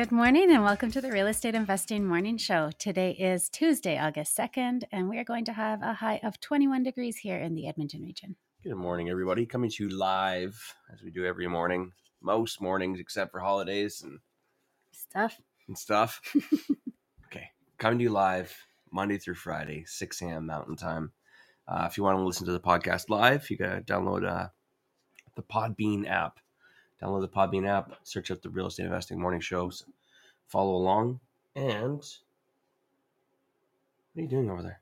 Good morning and welcome to the Real Estate Investing Morning Show. Today is Tuesday, August 2nd, and we are going to have a high of 21 degrees here in the Edmonton region. Good morning, everybody. Coming to you live as we do every morning, most mornings except for holidays and, Stuff. and stuff. okay, coming to you live Monday through Friday, 6 a.m. Mountain Time. Uh, if you want to listen to the podcast live, you gotta download uh, the Podbean app. Download the Podbean app, search up the Real Estate Investing Morning Shows, follow along, and what are you doing over there?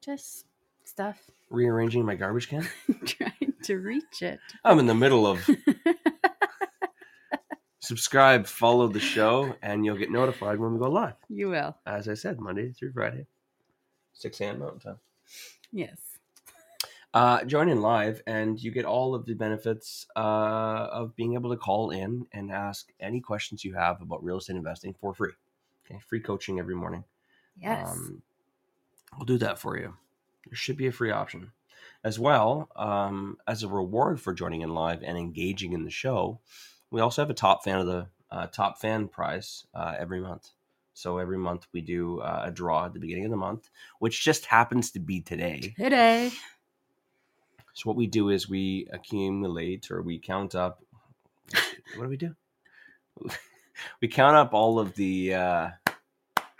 Just stuff. Rearranging my garbage can? Trying to reach it. I'm in the middle of subscribe, follow the show, and you'll get notified when we go live. you will. As I said, Monday through Friday, 6 a.m. Mountain Time. Yes. Uh, join in live, and you get all of the benefits uh, of being able to call in and ask any questions you have about real estate investing for free. Okay, free coaching every morning. Yes. Um, we'll do that for you. There should be a free option. As well, um, as a reward for joining in live and engaging in the show, we also have a top fan of the uh, top fan prize uh, every month. So every month we do uh, a draw at the beginning of the month, which just happens to be today. Today. So what we do is we accumulate or we count up. What do we do? we count up all of the uh,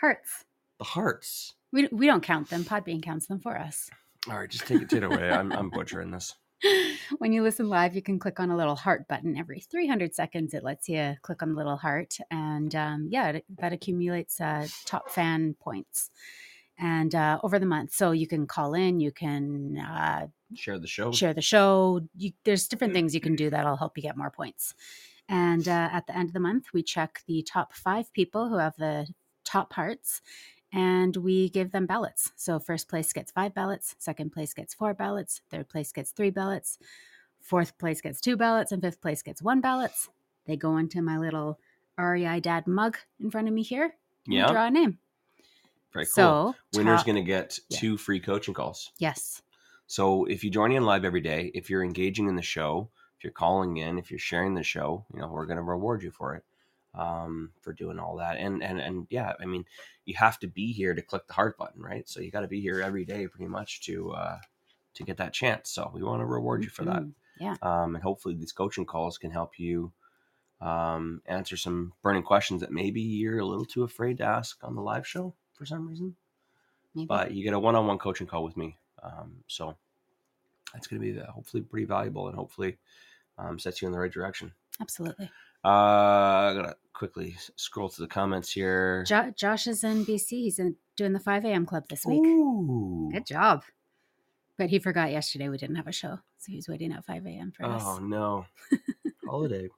Hearts. the hearts. We, we don't count them. Podbean counts them for us. All right, just take it, take it away. I'm, I'm butchering this. when you listen live, you can click on a little heart button every 300 seconds. It lets you click on the little heart, and um, yeah, it, that accumulates uh, top fan points. And uh, over the month, so you can call in, you can uh, Share the show. share the show. You, there's different things you can do that'll help you get more points. And uh, at the end of the month, we check the top five people who have the top hearts and we give them ballots. So first place gets five ballots, second place gets four ballots, third place gets three ballots, fourth place gets two ballots, and fifth place gets one ballots. They go into my little REI Dad mug in front of me here. Yeah. Draw a name. Very cool. So Winner's going to get Yeah. two free coaching calls. Yes. So if you join in live every day, if you're engaging in the show, if you're calling in, if you're sharing the show, you know we're going to reward you for it, um, for doing all that. And and and yeah, I mean, you have to be here to click the heart button, right? So you got to be here every day, pretty much, to uh, to get that chance. So we want to reward you for that. Mhm. Yeah. Um, and hopefully these coaching calls can help you um, answer some burning questions that maybe you're a little too afraid to ask on the live show for some reason Maybe. but you get a one-on-one coaching call with me um, so that's going to be uh, hopefully pretty valuable and hopefully um, sets you in the right direction Absolutely. uh, i gotta quickly scroll to the comments here Jo- Josh is in BC. He's in, doing the 5 a.m. club this week. Ooh. Good job. But he forgot yesterday we didn't have a show. So he's waiting at 5 a.m. for oh us. Oh no holiday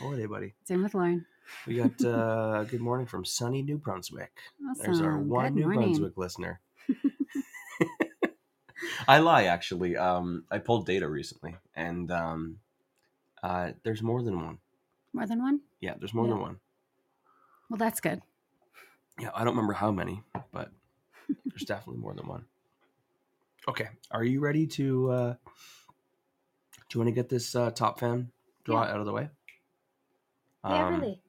holiday buddy Same with Lauren. we got uh, good morning from sunny new brunswick Awesome. there's our one Good new morning. brunswick listener i lie actually um, i pulled data recently and um, uh, there's more than one More than one? yeah there's more Yeah. than one Well, that's good. Yeah, I don't remember how many, but there's definitely more than one. Okay, are you ready to? uh Do you want to get this uh, top fan draw Yeah. out of the way? yeah, Um, really.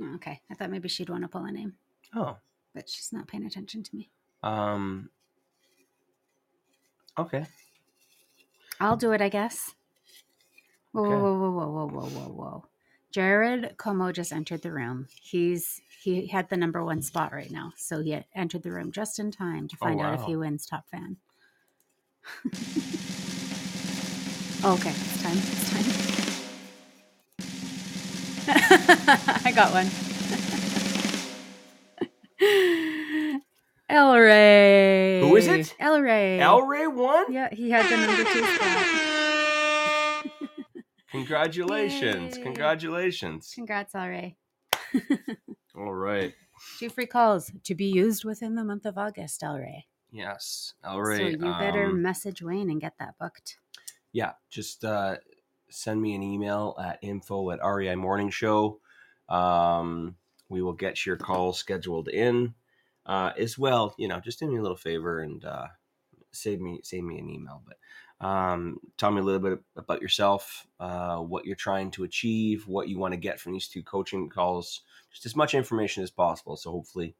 Oh, okay. I thought maybe she'd want to pull a name, Oh, but she's not paying attention to me. um. Okay. I'll do it, I guess. Whoa, Okay. whoa, whoa, whoa, whoa, whoa, whoa, whoa. Jared Como just entered the room. He's he had the number one spot right now, so he entered the room just in time to Oh, find out if he wins top fan. okay, it's time. It's time. I got one. El Ray. Who is it? El Ray. El Ray won. Yeah, he had the number two spot. Congratulations. Yay. Congratulations. Congrats, Alray. All right. Two free calls to be used within the month of August, Alray. Yes. All right. So you better um, message Wayne and get that booked. yeah, just uh, send me an email at info at REI Morning Show. Um, we will get your call scheduled in. Uh, as well, you know, just do me a little favor and uh, save me save me an email. But um, tell me a little bit about yourself, uh, what you're trying to achieve, what you want to get from these two coaching calls, just as much information as possible. So hopefully,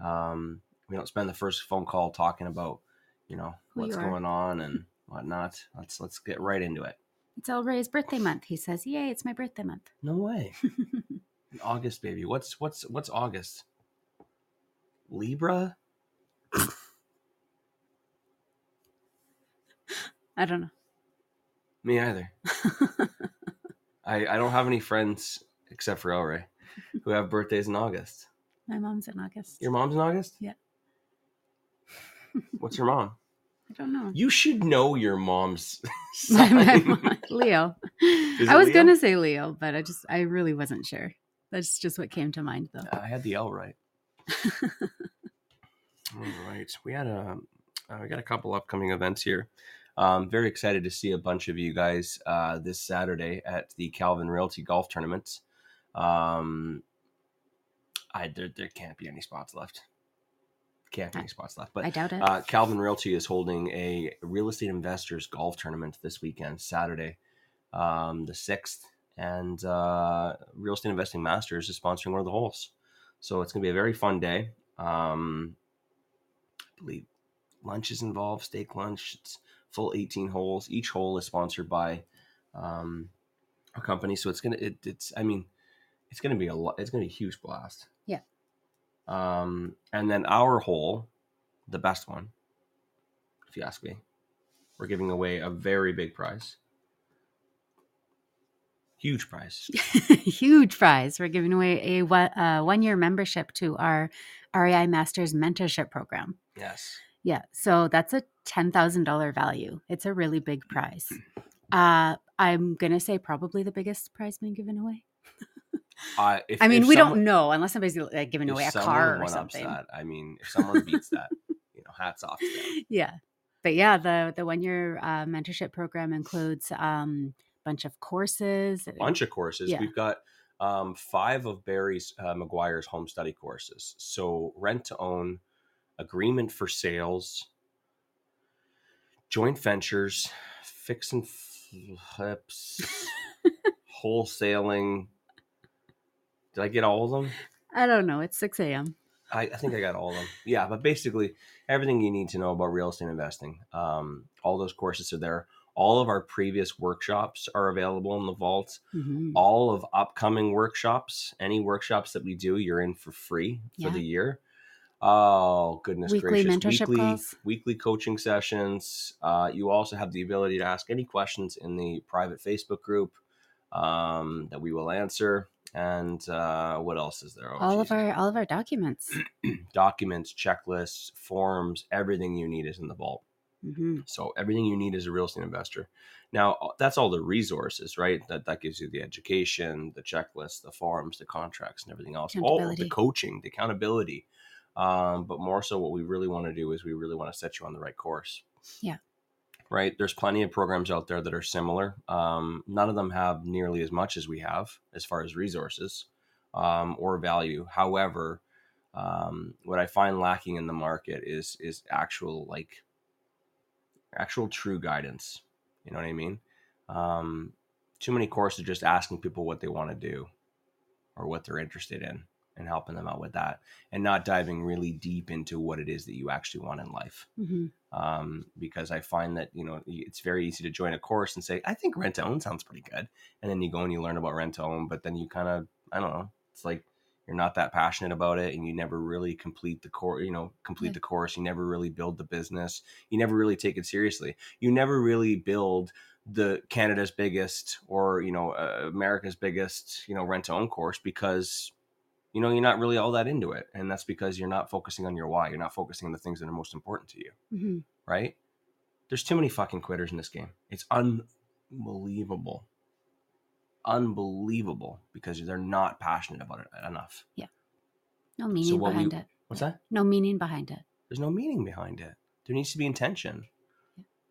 um, we don't spend the first phone call talking about, you know, Who what's are. going on and whatnot. Let's let's get right into it. It's Alray's birthday month. He says, Yay, it's my birthday month. No way. August, baby. What's what's what's August? Libra? I don't know. Me either. I I don't have any friends except for Elray who have birthdays in August. My mom's in August. Your mom's in August? Yeah. What's your mom? I don't know. You should know your mom's My- my mom- Leo. I was Leo? gonna say Leo, but I just I really wasn't sure. That's just what came to mind though. I had the L right. All right. We had a uh, we got a couple upcoming events here. Um, very excited to see a bunch of you guys uh, this Saturday at the Calvin Realty Golf Tournament. Um, I there, there can't be any spots left. Can't be any spots left. But I doubt it. uh, Calvin Realty is holding a real estate investors golf tournament this weekend, Saturday, um, the sixth, and uh, Real Estate Investing Masters is sponsoring one of the holes, so it's going to be a very fun day. Um, I believe lunch is involved, steak lunch. It's full eighteen holes. Each hole is sponsored by um, a company, so it's gonna. It, it's. I mean, it's gonna be a lot. It's gonna be a huge blast. Yeah. Um, and then our hole, the best one, if you ask me, we're giving away a very big prize. Huge prize. Huge prize. We're giving away a one, uh, one year membership to our REI Masters mentorship program. Yes. Yeah, so that's a ten thousand dollar value. It's a really big prize. Uh, I'm gonna say probably the biggest prize being given away. Uh, if, I mean, we someone- don't know unless somebody's like giving away a car or something. That, I mean, if someone beats that, you know, hats off to them. Yeah, but yeah, the the one year uh, mentorship program includes um bunch of courses. bunch of courses. Yeah. We've got um, five of Barry's uh, McGuire's home study courses. So rent to own, agreement for sales, joint ventures, fix and flips, wholesaling. Did I get all of them? I don't know. It's six a.m. I, I think I got all of them. Yeah, but basically everything you need to know about real estate investing. Um, all those courses are there. All of our previous workshops are available in the vault. Mhm. All of upcoming workshops, any workshops that we do, you're in for free for the year. Oh goodness Weekly gracious! mentorship weekly calls? weekly coaching sessions. Uh, you also have the ability to ask any questions in the private Facebook group um, that we will answer. And uh, what else is there? Oh, all of our all of our documents. documents, checklists, forms, everything you need is in the vault. Hmm So everything you need as a real estate investor. Now that's all the resources, right? That that gives you the education, the checklist, the forms, the contracts, and everything else. All the coaching, the accountability. Um, but more so, what we really want to do is we really want to set you on the right course. Yeah. Right. There's plenty of programs out there that are similar. Um, none of them have nearly as much as we have as far as resources um, or value. However, um, what I find lacking in the market is is actual like actual true guidance. You know what I mean? Um, too many courses are just asking people what they want to do or what they're interested in and helping them out with that and not diving really deep into what it is that you actually want in life. hmm Um, because I find that, you know, it's very easy to join a course and say, I think rent to own sounds pretty good. And then you go and you learn about rent to own, but then you kind of, I don't know, it's like you're not that passionate about it and you never really complete the course, you know, complete the course. You never really build the business. You never really take it seriously. You never really build the Canada's biggest or, you know, uh, America's biggest, you know, rent to own course because you know you're not really all that into it and that's because you're not focusing on your why you're not focusing on the things that are most important to you hmm right there's too many fucking quitters in this game it's unbelievable unbelievable because they're not passionate about it enough. Yeah. No meaning we- behind it. What's that? No meaning behind it. There's no meaning behind it. There needs to be intention,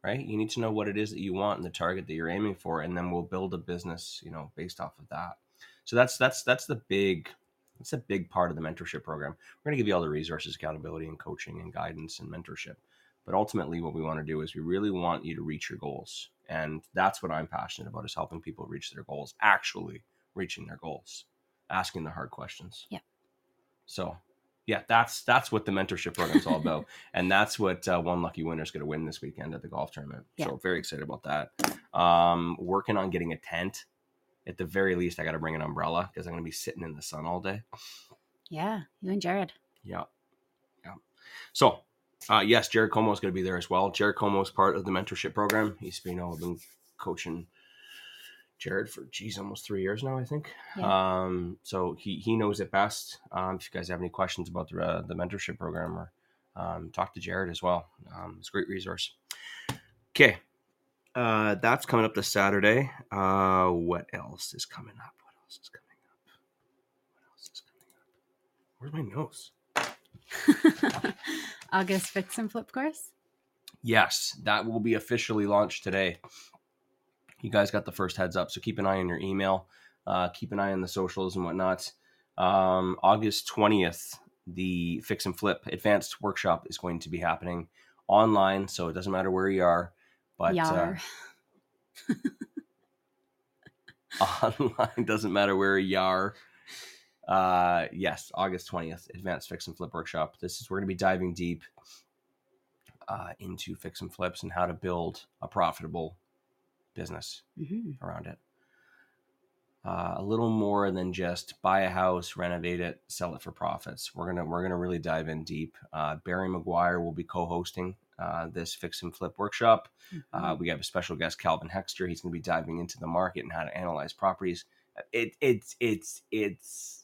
right? You need to know what it is that you want and the target that you're aiming for, and then we'll build a business, you know, based off of that. So that's that's that's the big that's a big part of the mentorship program. We're going to give you all the resources, accountability, and coaching, and guidance and mentorship. But ultimately, what we want to do is we really want you to reach your goals, and that's what I'm passionate about: is helping people reach their goals, actually reaching their goals, asking the hard questions. Yeah. So, yeah, that's that's what the mentorship program is all about, and that's what uh, one lucky winner is going to win this weekend at the golf tournament. Yeah. So very excited about that. Um, working on getting a tent. At the very least, I got to bring an umbrella because I'm going to be sitting in the sun all day. Yeah, you and Jared. Yeah. Yeah. So, uh, yes, Jared Como is going to be there as well. Jared Como is part of the mentorship program. He's been, you know, I've been coaching Jared for, geez, almost three years now, I think. Um, so he, he knows it best. Um, if you guys have any questions about the, uh, the mentorship program or um, talk to Jared as well. Um, it's a great resource. Okay. Uh, that's coming up this Saturday. Uh, what else is coming up? What else is coming up? What else is coming up? Where's my nose? August fix and flip course. Yes, that will be officially launched today. You guys got the first heads up, so keep an eye on your email. Uh, keep an eye on the socials and whatnot. Um, August 20th, the Fix and Flip Advanced Workshop is going to be happening online, so it doesn't matter where you are. But uh, online doesn't matter where you are. Uh, yes, August 20th, Advanced Fix and Flip Workshop. This is we're going to be diving deep uh, into fix and flips and how to build a profitable business Mhm. around it. Uh, a little more than just buy a house, renovate it, sell it for profits. We're gonna we're gonna really dive in deep. Uh, Barry McGuire will be co-hosting uh, this fix and flip workshop. Uh, we have a special guest, Calvin Hexter. He's going to be diving into the market and how to analyze properties. It, it's it's it's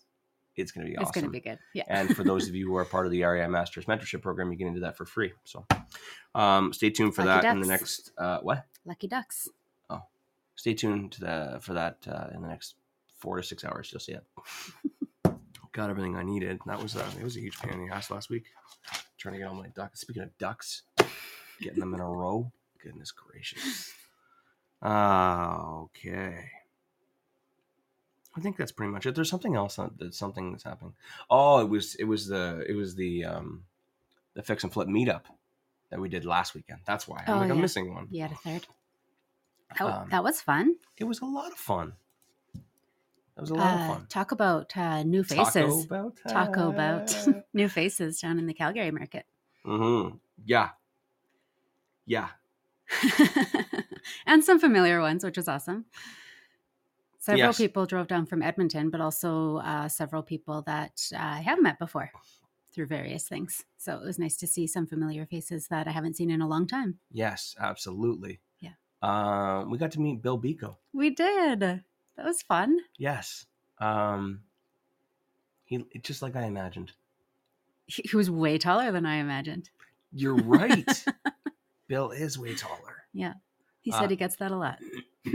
it's going to be awesome. it's going to be good. Yeah. and for those of you who are part of the REI Masters Mentorship Program, you get into that for free. So um, stay tuned for Lucky that in the next uh, what? Lucky ducks. Oh, stay tuned to the for that uh, in the next four to six hours. You'll see it. Got everything I needed. That was uh, it was a huge pain in the ass last week. Trying to get all my ducks. Speaking of ducks, getting them in a row. Goodness gracious. Uh, okay. I think that's pretty much it. There's something else that, something that's happening. Oh, it was it was the it was the um the fix and flip meetup that we did last weekend. That's why I'm Oh, like I'm missing one. Yeah, a third. Oh, Um, that was fun. It was a lot of fun. That was a lot Uh, of fun. talk about uh, new faces. Taco about Taco about new faces down in the Calgary market. mm-hmm. Yeah. Yeah. and some familiar ones, which was awesome. Several Yes. people drove down from Edmonton, but also uh, several people that I have met before through various things. So it was nice to see some familiar faces that I haven't seen in a long time. Yes, absolutely. Yeah. Uh, we got to meet Bill Biko. We did. That was fun. Yes. Um, he just like I imagined. He he was way taller than I imagined. You're right. Bill is way taller. Yeah. He said Ah. he gets that a lot.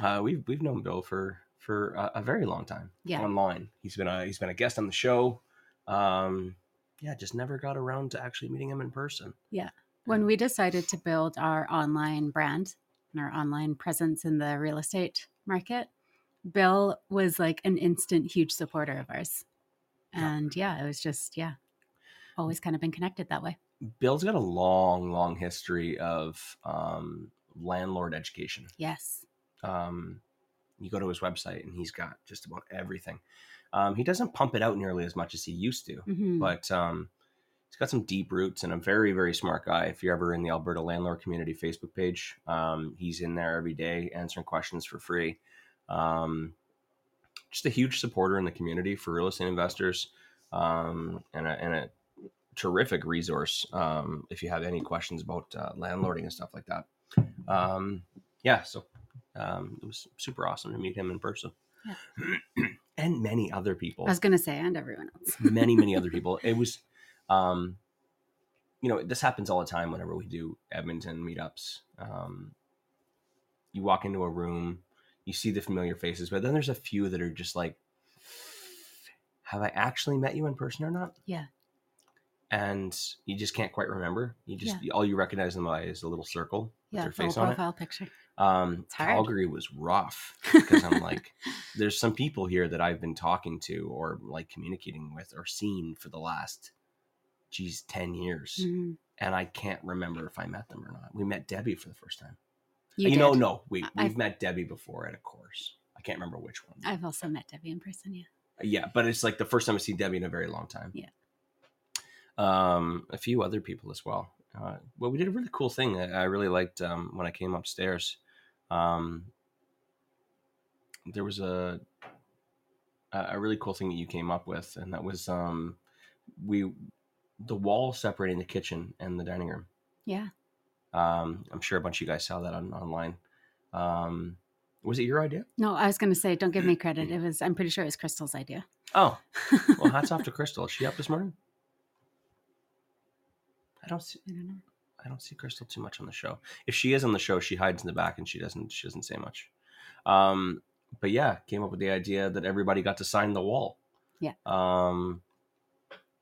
Uh, we've we've known Bill for for a, a very long time. Yeah. Online. He's been a he's been a guest on the show. Um, yeah, just never got around to actually meeting him in person. Yeah. When we decided to build our online brand and our online presence in the real estate market, Bill was like an instant huge supporter of ours. Yeah. And yeah, it was just, yeah, always kind of been connected that way. Bill's got a long, long history of um, landlord education. Yes. Um, you go to his website and he's got just about everything. Um, he doesn't pump it out nearly as much as he used to, Mhm. but um, he's got some deep roots and a very, very smart guy. If you're ever in the Alberta Landlord Community Facebook page, um, he's in there every day answering questions for free. Um, just a huge supporter in the community for real estate investors um, and, a, and a terrific resource um, if you have any questions about uh, landlording and stuff like that. Um, yeah, so um, it was super awesome to meet him in person. and many other people I was going to say, and everyone else. many many other people it was um you know this happens all the time whenever we do edmonton meetups um you walk into a room, you see the familiar faces, but then there's a few that are just like, have I actually met you in person or not? Yeah. And you just can't quite remember. You just all you recognize them by is a little circle with Yeah. their face on it. profile picture. Um, Calgary was rough because I'm like, there's some people here that I've been talking to or like communicating with or seen for the last, geez, 10 years. Mhm. And I can't remember if I met them or not. We met Debbie for the first time. You, You, know, no, I- we've met Debbie before at a course. I can't remember which one. I've also met Debbie in person. Yeah. yeah, but it's like the first time I see Debbie in a very long time. Yeah. Um, a few other people as well. Uh, well, we did a really cool thing. that I really liked um, when I came upstairs. Um, there was a a really cool thing that you came up with, and that was um, we the wall separating the kitchen and the dining room. Yeah. Um, I'm sure a bunch of you guys saw that on online. Um, was it your idea? No, I was going to say, don't give me credit. It was. I'm pretty sure it was Crystal's idea. Oh, well, hats off to Crystal. Is she up this morning? I don't see. I don't know. I don't see Crystal too much on the show. If she is on the show, she hides in the back and she doesn't. She doesn't say much. Um, but yeah, came up with the idea that everybody got to sign the wall. Yeah. Um,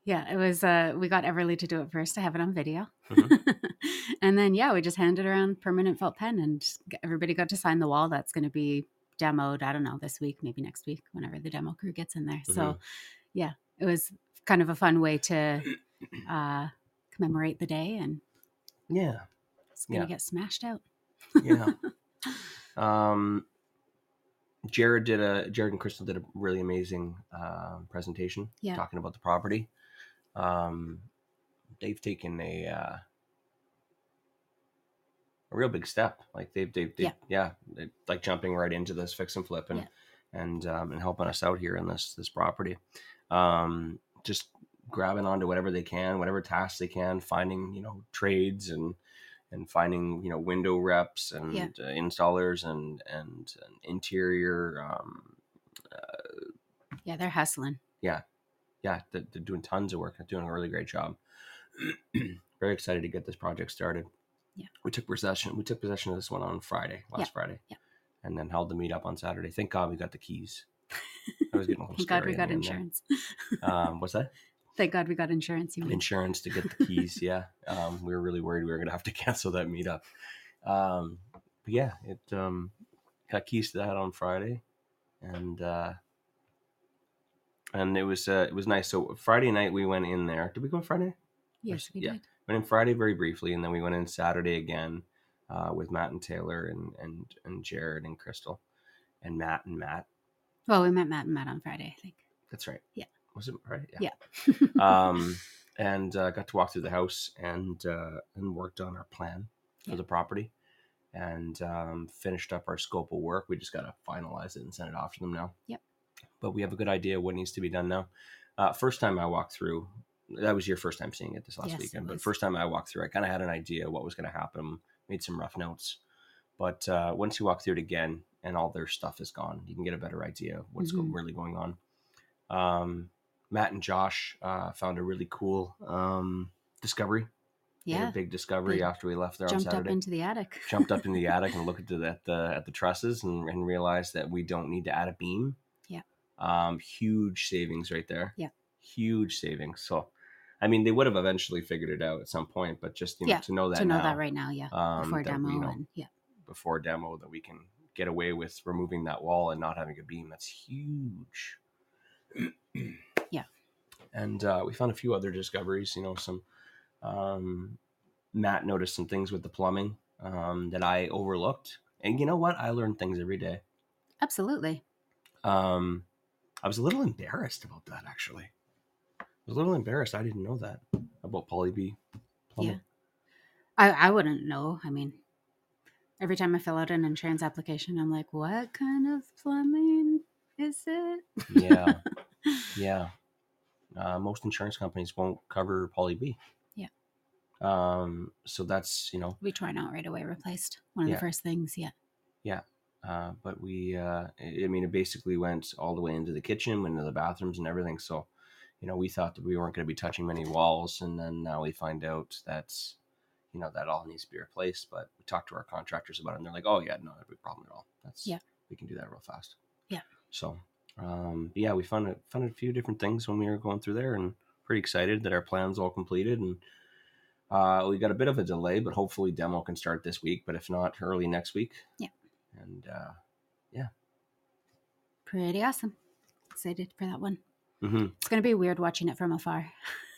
Yeah, it was. Uh, we got Everly to do it first to have it on video, Mhm. and then yeah, we just handed around permanent felt pen, and everybody got to sign the wall. That's going to be demoed. I don't know this week, maybe next week, whenever the demo crew gets in there. Mm-hmm. So, yeah, it was kind of a fun way to uh, commemorate the day, and yeah. it's going to Yeah. get smashed out. Yeah. um, Jared did a Jared and Crystal did a really amazing um presentation Yeah. talking about the property. Um, they've taken a uh, a real big step. Like they've they've, they Yeah. yeah, like jumping right into this fix and flip and Yeah. and um, and helping us out here in this this property. Um, just grabbing onto whatever they can, whatever tasks they can, finding you know trades and and finding you know window reps and Yeah. uh, installers and and, and interior um, Yeah, they're hustling. yeah they're, they're doing tons of work they're doing a really great job very excited to get this project started Yeah. we took possession we took possession of this one on friday last Yeah. friday Yeah. and then held the meet up on saturday thank god we got the keys I was getting a little Thank God we got in the end insurance. um, what's that Thank God we got insurance. You insurance to get the keys. yeah, um, we were really worried we were going to have to cancel that meetup. Um, but yeah, it um, got keys to that on Friday, and uh, and it was uh, it was nice. So Friday night we went in there. Did we go on Friday? Yes, we yeah. did. Went in Friday very briefly, and then we went in Saturday again uh, with Matt and Taylor and and and Jared and Crystal, and Matt and Matt. Well, we met Matt and Matt on Friday, I think. That's right. Yeah. Was it right? Yeah. um, and uh, got to walk through the house and uh, and worked on our plan for Yeah. the property, and um, finished up our scope of work. We just got to finalize it and send it off to them now. Yep. But we have a good idea what needs to be done now. Uh, first time I walked through, that was your first time seeing it this last Yes, weekend. But first time I walked through, I kind of had an idea what was going to happen. Made some rough notes, but uh, once you walk through it again and all their stuff is gone, you can get a better idea of what's Mhm. really going on. Um, Matt and Josh uh, found a really cool um, discovery. Yeah. a big discovery They after we left there on Jumped up into the attic. Jumped up in the attic and looked at the at the, at the trusses and, and realized that we don't need to add a beam. Yeah. Um, huge savings right there. Yeah. Huge savings. So, I mean, they would have eventually figured it out at some point, but just you know, Yeah, to know that to know now, that right now, yeah. um, Before that, demo you know, and yeah. before demo that we can get away with removing that wall and not having a beam. That's huge. Yeah. And uh, we found a few other discoveries. You know, some um, Matt noticed some things with the plumbing um, that I overlooked. And you know what? I learn things every day. Absolutely. Um, I was a little embarrassed about that actually. I was a little embarrassed. I didn't know that about Poly B. plumbing. I, I wouldn't know. I mean, every time I fill out an insurance application, I'm like, what kind of plumbing is it? Yeah. Yeah. Uh, most insurance companies won't cover Poly B. Yeah. Um, so that's, you know, we try not right away, replaced. One of Yeah. the first things. Yeah. Yeah. Uh, but we, uh, I I mean, it basically went all the way into the kitchen, went into the bathrooms and everything. So, you know, we thought that we weren't going to be touching many walls. And then now we find out that's, you know that all needs to be replaced. But we talked to our contractors about it, and they're like, "Oh yeah, no, no problem at all. That's Yeah. we can do that real fast." Yeah. So, um, yeah, we found a, found a few different things when we were going through there, and pretty excited that our plans all completed, and uh, we got a bit of a delay, but hopefully demo can start this week. But if not, early next week. Yeah. And uh, yeah. Pretty awesome. Excited for that one. mhm, It's going to be weird watching it from afar.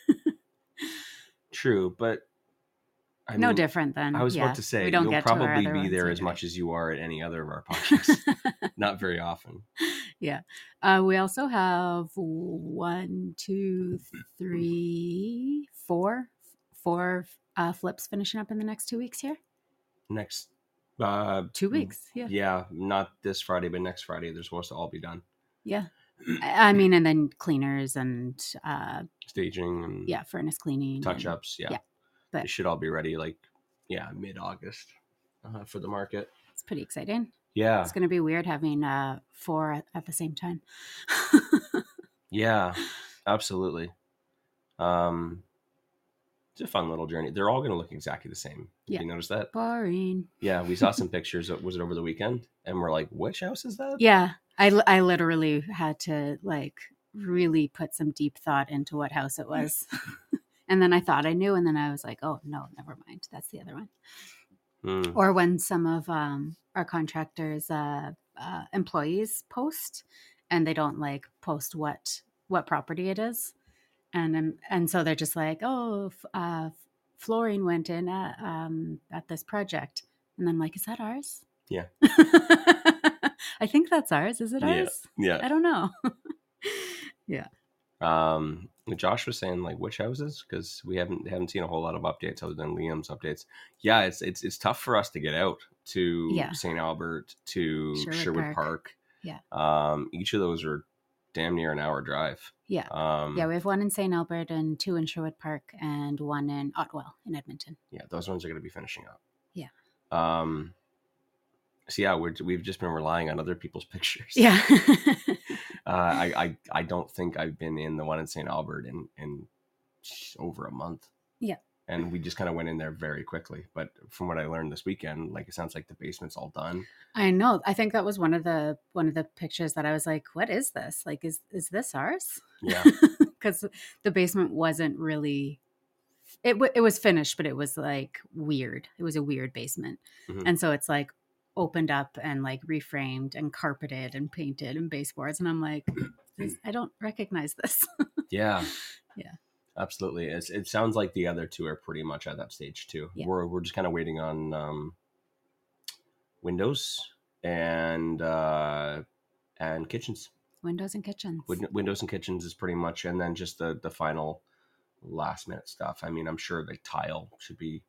true, but I no mean, different than I was yeah, about to say we don't you'll probably be there as much as you are at any other of our podcasts. Not very often. Uh, we also have one, two, three, four, four uh, flips finishing up in the next two weeks here. Next, uh, Two weeks, yeah, yeah, not this Friday, but next Friday, they're supposed to all be done. yeah. I mean, and then cleaners and uh, Staging and yeah, furnace cleaning, touch ups. Yeah, yeah, but- they should all be ready like yeah mid August uh, for the market. It's pretty exciting. Yeah, It's going to be weird having uh, four at, at the same time. yeah, absolutely. Um, it's a fun little journey. They're all going to look exactly the same. Yeah. You notice that? Boring. Yeah, we saw some pictures. Was it over the weekend? And we're like, which house is that? Yeah, I, I literally had to like really put some deep thought into what house it was. and then I thought I knew, and then I was like, oh, no, never mind. That's the other one. Hmm. Or when some of um, our contractors' uh, uh, employees post and they don't like post what what property it is. And um, and so they're just like, oh, uh, flooring went in at, um, at this project. And then I'm like, is that ours? Yeah. I think that's ours. Is it ours? Yeah. I don't know. Um, Josh was saying like which houses because we haven't haven't seen a whole lot of updates other than Liam's updates. Yeah, it's it's it's tough for us to get out to Yeah. St. Albert to Sherwood Sherwood, Park. Park. Yeah. Um, each of those are damn near an hour drive. Yeah. Um, Yeah, we have one in St. Albert and two in Sherwood Park and one in Ottewell in Edmonton. yeah, those ones are going to be finishing up. Yeah. Um. So yeah, we're, we've just been relying on other people's pictures. Yeah. Uh, I, I I don't think I've been in the one in St. Albert in in over a month. Yeah. And we just kind of went in there very quickly. But from what I learned this weekend, like it sounds like the basement's all done. I know. I think that was one of the one of the pictures that I was like, "What is this? Like, is is this ours?" Yeah. Because the basement wasn't really. It w- it was finished, but it was like weird. It was a weird basement, Mhm. and so it's like opened up and like reframed and carpeted and painted and baseboards, and I'm like, this, I don't recognize this. Yeah. Yeah. Absolutely. It's, it sounds like the other two are pretty much at that stage too. Yeah. We're we're just kind of waiting on um, windows and uh, and kitchens. Windows and kitchens. Win- windows and kitchens is pretty much, and then just the the final last minute stuff. I mean, I'm sure the tile should be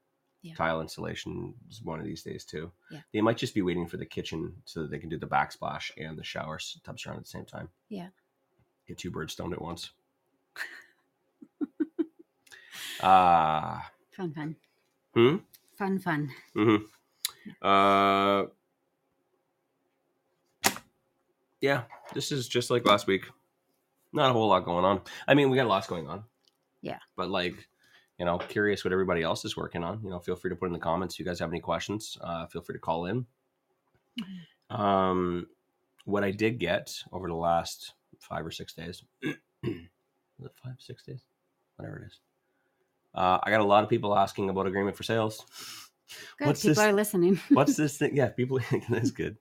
Yeah. tile installation is one of these days too. Yeah. They might just be waiting for the kitchen so that they can do the backsplash and the shower tubs around at the same time. Yeah. Get two birds stoned at once. Ah. Fun, fun, hmm. fun, fun. hmm Uh. Yeah, this is just like last week. Not a whole lot going on. I mean, we got lots going on. Yeah. But like, you know, curious what everybody else is working on. You know, feel free to put in the comments if you guys have any questions. Uh, feel free to call in. Um, what I did get over the last five or six days, was it five, six days, whatever it is. Uh, I got a lot of people asking about agreement for sales. Good. What's People this- are listening. what's this thing? Yeah, people. That's good.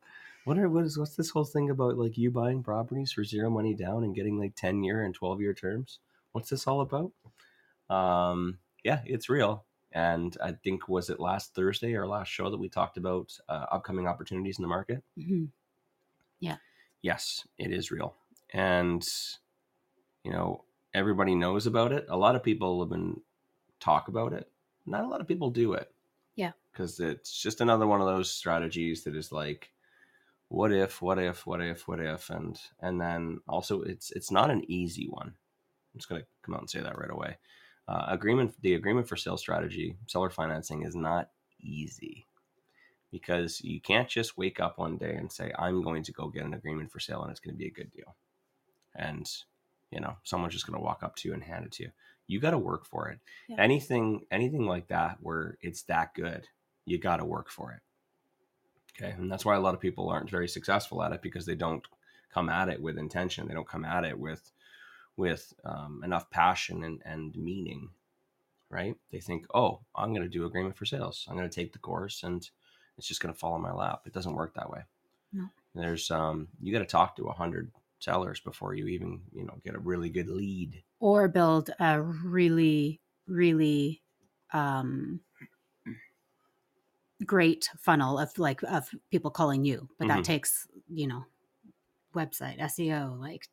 What are what is what's this whole thing about? Like you buying properties for zero money down and getting like ten year and twelve year terms. What's this all about? Um, yeah, it's real. And I think was it last Thursday or last show that we talked about uh, upcoming opportunities in the market. Mhm. Yes, it is real, and you know everybody knows about it. A lot of people have been talk about it. Not a lot of people do it. Yeah. because it's just another one of those strategies that is like, what if, what if, what if, what if, and and then also it's it's not an easy one. I'm just gonna come out and say that right away. Uh, agreement, the agreement for sale strategy, seller financing is not easy because you can't just wake up one day and say i'm going to go get an agreement for sale and it's going to be a good deal and you know someone's just going to walk up to you and hand it to you you got to work for it. Yeah. Anything, anything like that where it's that good, you got to work for it. Okay, and that's why a lot of people aren't very successful at it because they don't come at it with intention. They don't come at it with with um, enough passion and, and meaning. Right? They think, oh, I'm going to do agreement for sales. I'm going to take the course and it's just going to fall in my lap. It doesn't work that way. No. There's um, you got to talk to a hundred sellers before you even you know get a really good lead. or build a really really um great funnel of like of people calling you but that Mhm. takes you know website seo like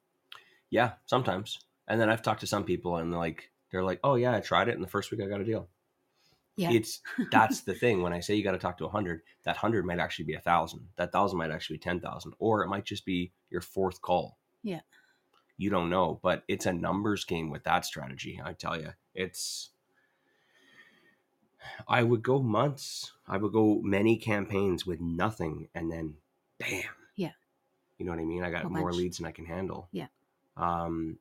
Yeah, sometimes. And then I've talked to some people and they're like they're like, "Oh yeah, I tried it and the first week I got a deal." yeah It's that's the thing when I say you got to talk to a 100, that 100 might actually be a 1000. That 1000 might actually be 10,000 or it might just be your fourth call. Yeah. You don't know, but it's a numbers game with that strategy, I tell you. It's I would go months. I would go many campaigns with nothing and then bam. Yeah. You know what I mean? I got more leads than I can handle. Yeah. Um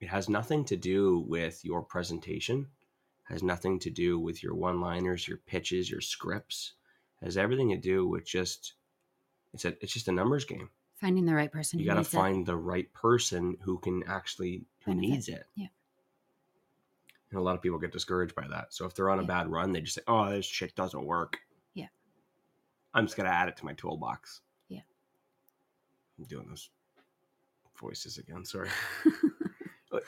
it has nothing to do with your presentation has nothing to do with your one liners your pitches your scripts It has everything to do with just it's a it's just a numbers game finding the right person you got to needs it. find the right person who can actually who Benefit. needs it Yeah. and a lot of people get discouraged by that so if they're on a bad run they just say oh this shit doesn't work Yeah. i'm just gonna add it to my toolbox Yeah. i'm doing those voices again sorry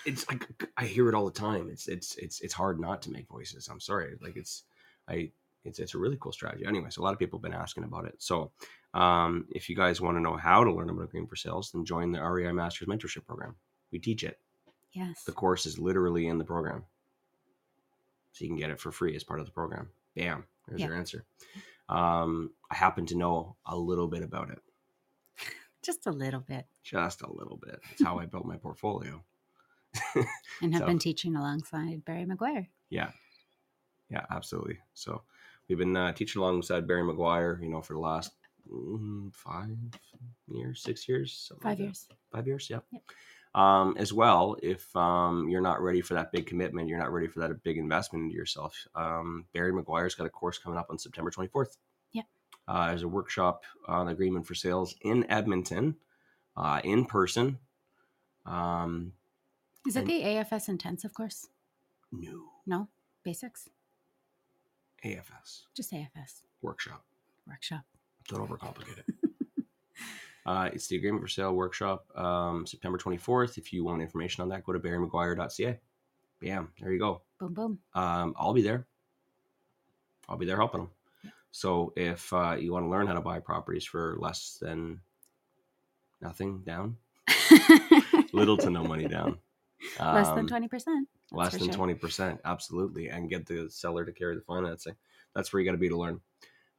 it's like I hear it all the time. It's it's it's it's hard not to make voices. I'm sorry. Like it's I it's it's a really cool strategy. Anyways, a lot of people have been asking about it. So um, if you guys want to know how to learn about agreement for sales, then join the REI Masters Mentorship Program. We teach it. yes The course is literally in the program, so you can get it for free as part of the program. Bam, there's Yeah. your answer. Um, I happen to know a little bit about it, just a little bit just a little bit. That's how I built my portfolio. and have So- been teaching alongside barry mcguire Yeah, yeah, absolutely. So we've been uh, teaching alongside Barry McGuire, you know, for the last mm, five years, six years, like five that. years five years, yeah. Yep. Um, as well, if um, you're not ready for that big commitment, you're not ready for that big investment into yourself. Um, Barry McGuire's got a course coming up on September 24th. Uh, there's a workshop on agreement for sales in Edmonton, uh, in person. Um, is it And- the afs intensive course no no basics AFS just afs workshop. workshop Don't overcomplicate it. uh, it's the Agreement for Sale workshop, um, September 24th. If you want information on that, go to barrymcguire.ca. Bam, there you go. boom boom Um, I'll be there. I'll be there helping them. So if uh, you want to learn how to buy properties for less than nothing down, little to no money down, less than um, 20% less for than sure. twenty percent, absolutely, and get the seller to carry the financing. That's where you got to be to learn.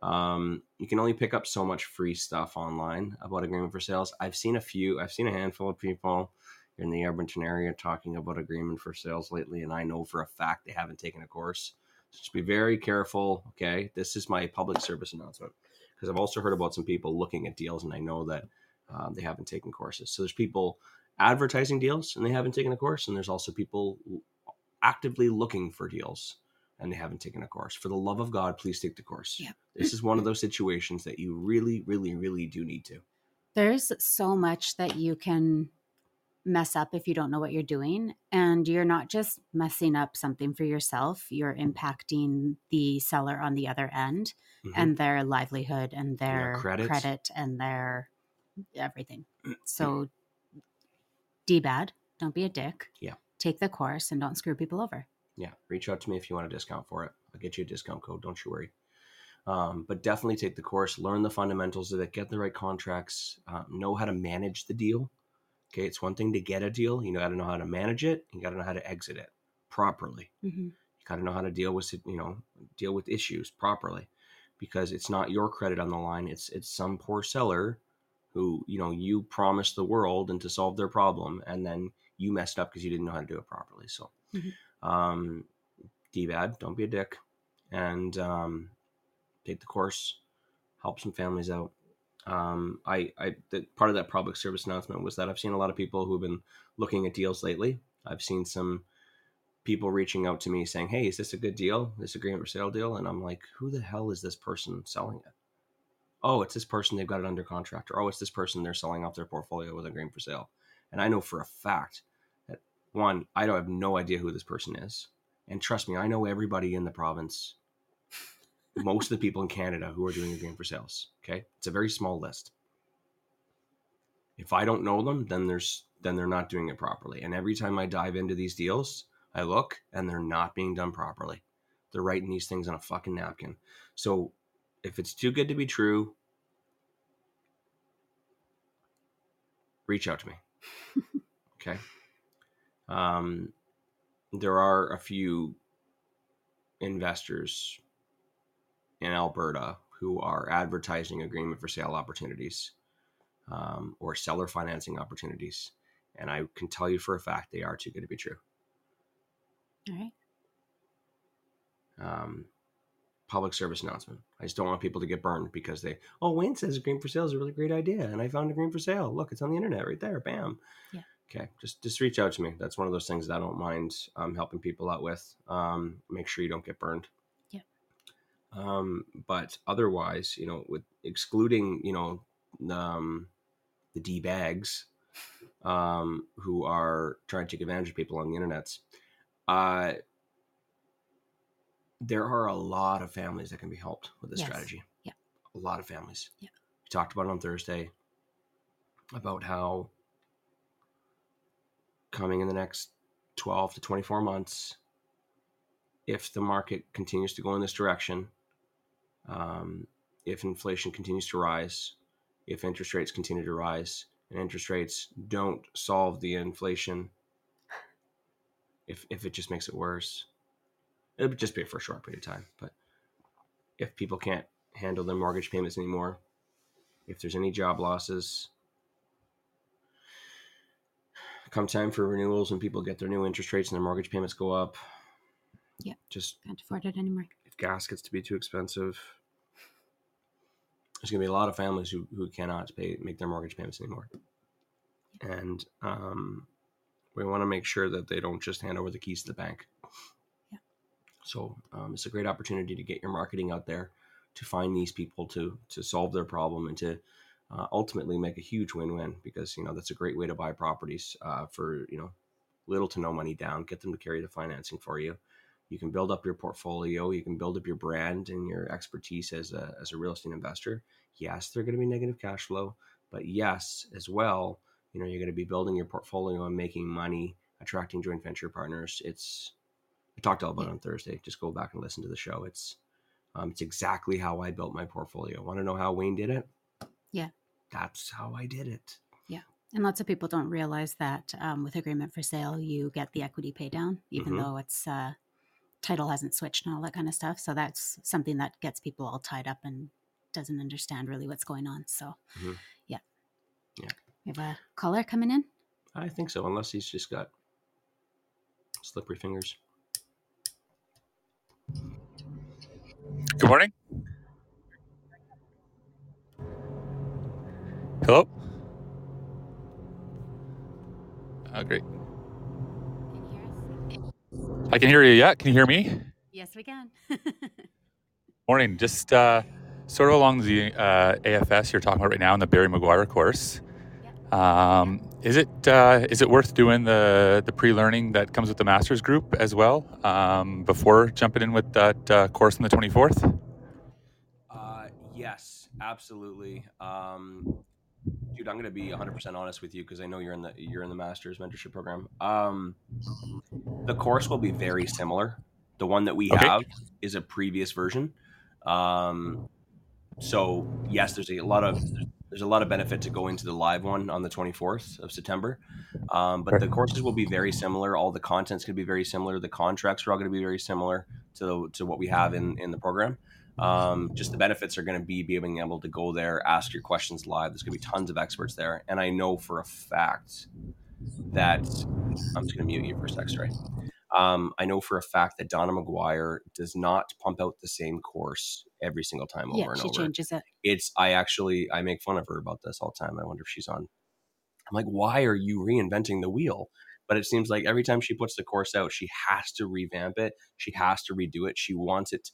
Um, you can only pick up so much free stuff online about agreement for sales. I've seen a few. I've seen a handful of people in the Edmonton area talking about agreement for sales lately, and I know for a fact they haven't taken a course. Just be very careful. Okay, this is my public service announcement because I've also heard about some people looking at deals, and I know that um, they haven't taken courses. So there's people advertising deals and they haven't taken a course, and there's also people actively looking for deals and they haven't taken a course. For the love of God, please take the course. Yeah. This is one of those situations that you really, really, really do need to. there's so much that you can mess up if you don't know what you're doing and you're not just messing up something for yourself you're impacting the seller on the other end Mhm. and their livelihood and their credit and their everything so d bad don't be a dick Yeah. take the course and don't screw people over yeah, reach out to me if you want a discount for it. I'll get you a discount code. Don't you worry. Um, but definitely take the course, learn the fundamentals of it, get the right contracts, uh, know how to manage the deal. Okay, it's one thing to get a deal. You got to know how to manage it. You got to know how to exit it properly. hmm you got to know how to deal with you know deal with issues properly because it's not your credit on the line it's it's some poor seller who you know you promised the world and to solve their problem and then you messed up because you didn't know how to do it properly so Mhm. um don't be a dick and um take the course help some families out um i i the, part of that public service announcement was that i've seen a lot of people who've been looking at deals lately i've seen some people reaching out to me saying, "Hey, is this a good deal? This agreement for sale deal?" And I'm like, "Who the hell is this person selling it?" Oh, it's this person. They've got it under contract. Or oh, it's this person. They're selling off their portfolio with a agreement for sale. And I know for a fact that one, I don't have no idea who this person is. And trust me, I know everybody in the province, most of the people in Canada who are doing agreement for sales. Okay, it's a very small list. If I don't know them, then there's then they're not doing it properly. And every time I dive into these deals, I look and they're not being done properly. They're writing these things on a fucking napkin. So if it's too good to be true, reach out to me. okay. Um, there are a few investors in Alberta who are advertising agreement for sale opportunities um, or seller financing opportunities. And I can tell you for a fact they are too good to be true. All right. Um, public service announcement. I just don't want people to get burned because they, oh, Wayne says agreement for sale is a really great idea. And I found agreement for sale. Look, it's on the internet right there. Bam. Yeah. Okay. Just, just reach out to me. That's one of those things that I don't mind um, helping people out with. Um, make sure you don't get burned. Um, but otherwise, you know, with excluding, you know, um, the D bags, um, who are trying to take advantage of people on the internets, uh, there are a lot of families that can be helped with this Yes. strategy. Yeah. A lot of families. Yeah. We talked about it on Thursday about how coming in the next 12 to 24 months, if the market continues to go in this direction, um, if inflation continues to rise, if interest rates continue to rise, and interest rates don't solve the inflation, if, if it just makes it worse, it would just be for a short period of time. But if people can't handle their mortgage payments anymore, if there's any job losses, come time for renewals and people get their new interest rates and their mortgage payments go up. Yeah. Just Can't afford it anymore. if gas gets to be too expensive, there's going to be a lot of families who, who cannot pay make their mortgage payments anymore. And um, we want to make sure that they don't just hand over the keys to the bank. Yeah. So um, it's a great opportunity to get your marketing out there, to find these people, to to solve their problem, and to uh, ultimately make a huge win-win because you know that's a great way to buy properties uh, for you know little to no money down. Get them to carry the financing for you. You can build up your portfolio. You can build up your brand and your expertise as a as a real estate investor. Yes, they're going to be negative cash flow, but yes, as well, you know you're going to be building your portfolio and making money, attracting joint venture partners. It's I talked all about it on Thursday. Just go back and listen to the show. It's um, it's exactly how I built my portfolio. Want to know how Wayne did it? Yeah. that's how I did it. Yeah. And lots of people don't realize that um, with agreement for sale, you get the equity pay down, even Mhm. though it's uh, title hasn't switched and all that kind of stuff. So that's something that gets people all tied up and doesn't understand really what's going on. So, Mhm. yeah. Yeah. We have a caller coming in. I think so, unless he's just got slippery fingers. Good morning. Hello. Uh, great. Can you hear us? I can hear you. Yeah, can you hear me? Yes, we can. Morning. Just uh, sort of along the uh, AFS you're talking about right now in the Barry McGuire course. Um, is it uh, is it worth doing the the pre learning that comes with the masters group as well um, before jumping in with that uh, course on the 24th? Uh, yes, absolutely. Um, dude, I'm gonna be 100% honest with you because I know you're in the you're in the master's mentorship program. Um, the course will be very similar. The one that we Okay. have is a previous version. Um, so yes, there's a lot of there's a lot of benefit to going to the live one on the 24th of September. Um, but the courses will be very similar. All the content's going to be very similar. The contracts are all going to be very similar to to what we have in in the program. Um, just the benefits are going to be being able to go there, ask your questions live. There's going to be tons of experts there, and I know for a fact that I'm just going to mute you for a sec, sorry. Um, I know for a fact that Donna McGuire does not pump out the same course every single time over yeah, and she over changes it. it's I actually I make fun of her about this all the time. I wonder if she's on. I'm like, why are you reinventing the wheel? but it seems like every time she puts the course out, she has to revamp it. She has to redo it. She wants it.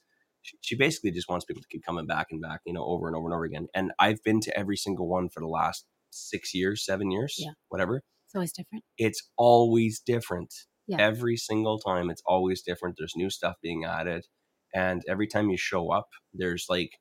She, basically just wants people to keep coming back and back, you know, over and over and over again. And I've been to every single one for the last six years, seven years, Yeah. whatever. It's always different. It's always different. Yeah. Every single time, it's always different. There's new stuff being added, and every time you show up, there's like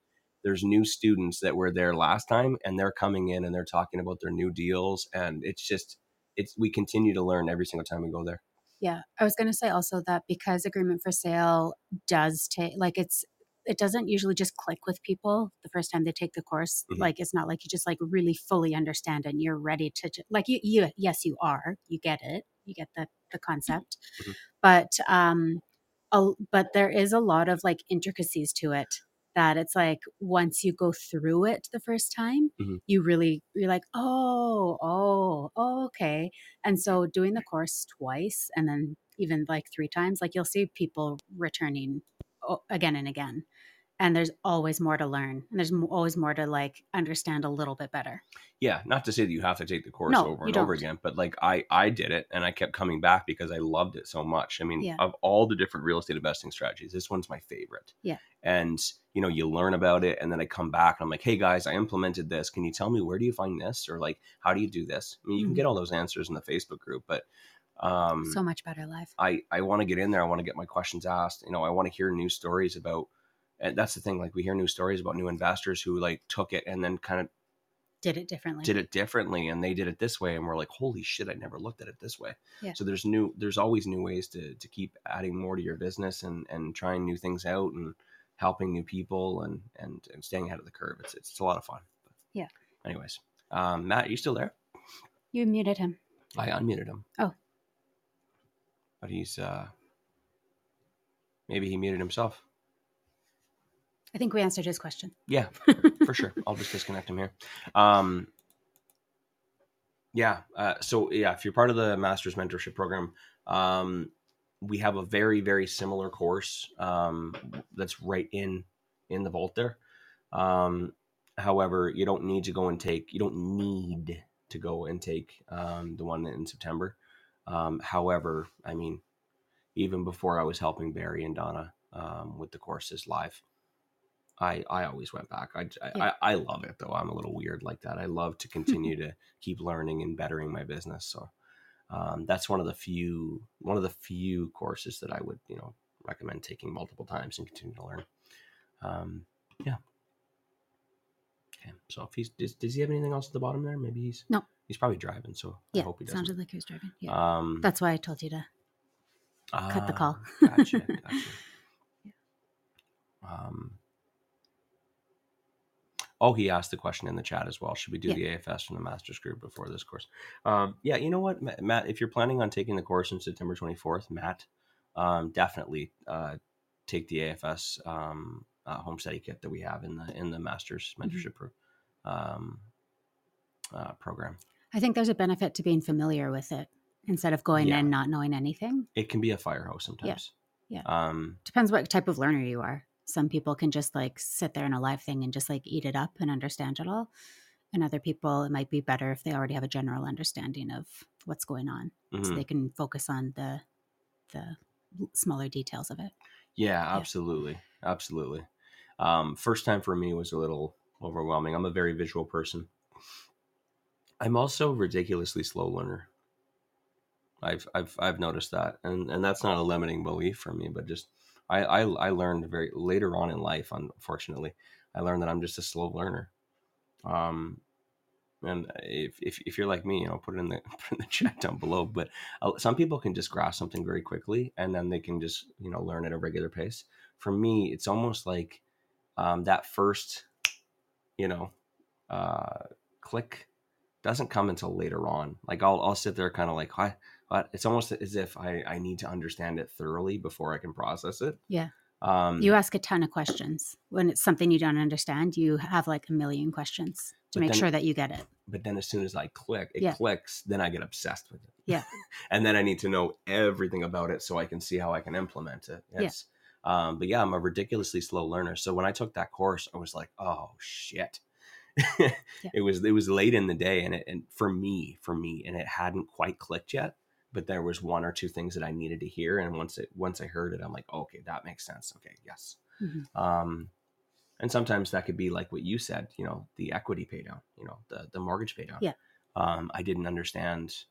there's new students that were there last time, and they're coming in and they're talking about their new deals, and it's just it's we continue to learn every single time we go there. Yeah. I was going to say also that because agreement for sale does take, like, it's, it doesn't usually just click with people the first time they take the course. Mhm. Like, it's not like you just like really fully understand and you're ready to, like, you, you, yes, you are, you get it, you get the, the concept. Mhm. But, um, a, but there is a lot of like intricacies to it that it's like once you go through it the first time, Mhm. you really, you're like, oh, oh, oh, okay. And so doing the course twice and then even like three times, like you'll see people returning again and again. And there's always more to learn. And there's always more to like understand a little bit better. Yeah, not to say that you have to take the course No, over and over again, but like I I did it and I kept coming back because I loved it so much. I mean, Yeah. of all the different real estate investing strategies, this one's my favorite. Yeah. And you know, you learn about it and then I come back and I'm like, "Hey guys, I implemented this. Can you tell me where do you find this or like how do you do this?" I mean, you can Mhm. get all those answers in the Facebook group, but um so much better life. I I want to get in there. I want to get my questions asked. You know, I want to hear new stories about. And that's the thing. Like we hear new stories about new investors who like took it and then kind of Did it differently. did it differently, and they did it this way, and we're like, holy shit, I never looked at it this way. Yeah. So there's new. There's always new ways to to keep adding more to your business and and trying new things out and helping new people and and, and staying ahead of the curve. It's it's a lot of fun. But Yeah. Anyways, um, Matt, you still there? You muted him. I unmuted him. Oh. But he's uh maybe he muted himself. I think we answered his question. Yeah, for sure. I'll just disconnect him here. Um yeah, uh, so yeah, if you're part of the master's mentorship program, um we have a very very similar course um that's right in in the vault there. Um however, you don't need to go and take you don't need to go and take um the one in September. Um however, I mean even before I was helping Barry and Donna um, with the courses live, I I always went back. I, I, Yeah. I I love it though. I'm a little weird like that. I love to continue to keep learning and bettering my business. So um, that's one of the few one of the few courses that I would you know recommend taking multiple times and continue to learn. Um, yeah. Okay. So if he's does, does he have anything else at the bottom there? Maybe he's No. He's probably driving. So I Yeah. hope he doesn't. Sounded like he was driving. Yeah. Um, That's why I told you to. cut the call. ah, gotcha. Gotcha. Um, oh, he asked the question in the chat as well. Should we do Yeah. the AFS from the master's group before this course? Um, yeah, you know what, Matt, if you're planning on taking the course on September 24th, Matt, um, definitely uh, take the AFS um, uh, home study kit that we have in the in the master's Mm-hmm. mentorship um, uh, program. I think there's a benefit to being familiar with it instead of going Yeah. in not knowing anything. It can be a fire hose sometimes. Yeah. Um, Depends what type of learner you are. Some people can just like sit there in a live thing and just like eat it up and understand it all. And other people, it might be better if they already have a general understanding of what's going on, so mhm. they can focus on the the smaller details of it. Yeah, absolutely. Absolutely. Um, first time for me was a little overwhelming. I'm a very visual person. I'm also a ridiculously slow learner. I've I've I've noticed that. And and that's not a limiting belief for me, but just I I, I learned very later on in life, unfortunately. I learned that I'm just a slow learner. Um and if, if, if you're like me, you know, put it in the put in the chat down below. But uh, some people can just grasp something very quickly, and then they can just you know learn at a regular pace. For me, it's almost like um, that first, you know, uh, click doesn't come until later on. Like I'll I'll sit there kind of like, what? What? It's almost as if I I need to understand it thoroughly before I can process it. Yeah. Um, You ask a ton of questions. When it's something you don't understand, you have like a million questions to make then- sure that you get it. but then as soon as I click, it Yeah. clicks, then I get obsessed with it. Yeah. and then I need to know everything about it so I can see how I can implement it. Yeah. Um, but yeah, I'm a ridiculously slow learner. So when I took that course, I was like, oh shit. It was it was late in the day and it and for me, for me, and it hadn't quite clicked yet. But there was one or two things that I needed to hear, and once it once I heard it, I'm like, okay, that makes sense. Okay, yes. Mhm. Um, and sometimes that could be like what you said, you know, the equity pay down, you know, the the mortgage pay down. Yeah. Um, I didn't understand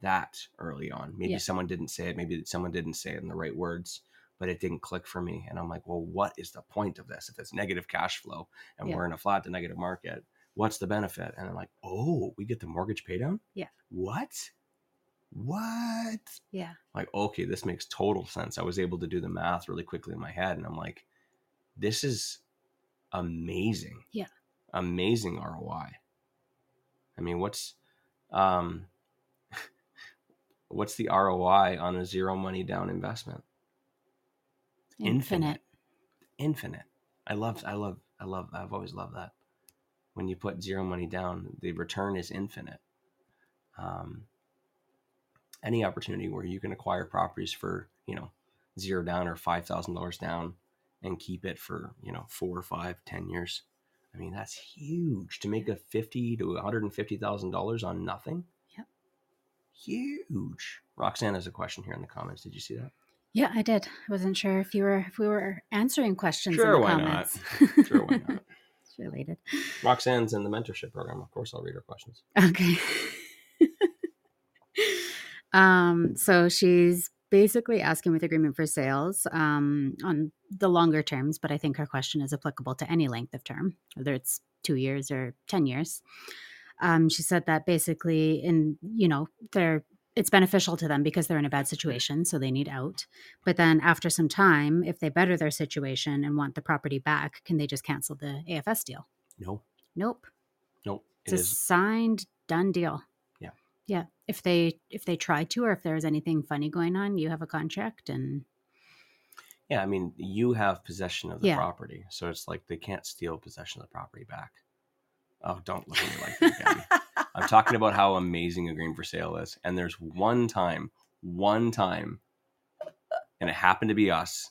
that early on. Maybe Yeah. someone didn't say it. Maybe someone didn't say it in the right words, but it didn't click for me. And I'm like, well, what is the point of this? If it's negative cash flow and Yeah. we're in a flat to negative market, what's the benefit? And I'm like, oh, we get the mortgage pay down? Yeah. What? What? Yeah. like okay this makes total sense i was able to do the math really quickly in my head and i'm like this is amazing Yeah. amazing roi i mean what's um what's the roi on a zero money down investment Infinite. infinite i love i love i love i've always loved that when you put zero money down the return is infinite um, any opportunity where you can acquire properties for you know zero down or five thousand dollars down and keep it for you know four or five ten years i mean that's huge to make a fifty to one hundred and fifty thousand dollars on nothing Yep. huge roxanne has a question here in the comments did you see that Yeah, I did. I wasn't sure if you were if we were answering questions Sure, in the why not? Sure, why not? it's related. roxanne's in the mentorship program of course i'll read her questions Okay. um, so she's basically asking with agreement for sales um, on the longer terms, but I think her question is applicable to any length of term, whether it's two years or 10 years. Um, she said that basically in, you know, they're it's beneficial to them because they're in a bad situation, so they need out. But then after some time, if they better their situation and want the property back, can they just cancel the AFS deal? no Nope. nope It's it a is signed done deal. Yeah. If they if they try to or if there's anything funny going on, you have a contract and Yeah, I mean, you have possession of the Yeah. property, so it's like they can't steal possession of the property back. Oh, don't look at me like that, Gabby. I'm talking about how amazing agreement for sale is, and there's one time, one time, and it happened to be us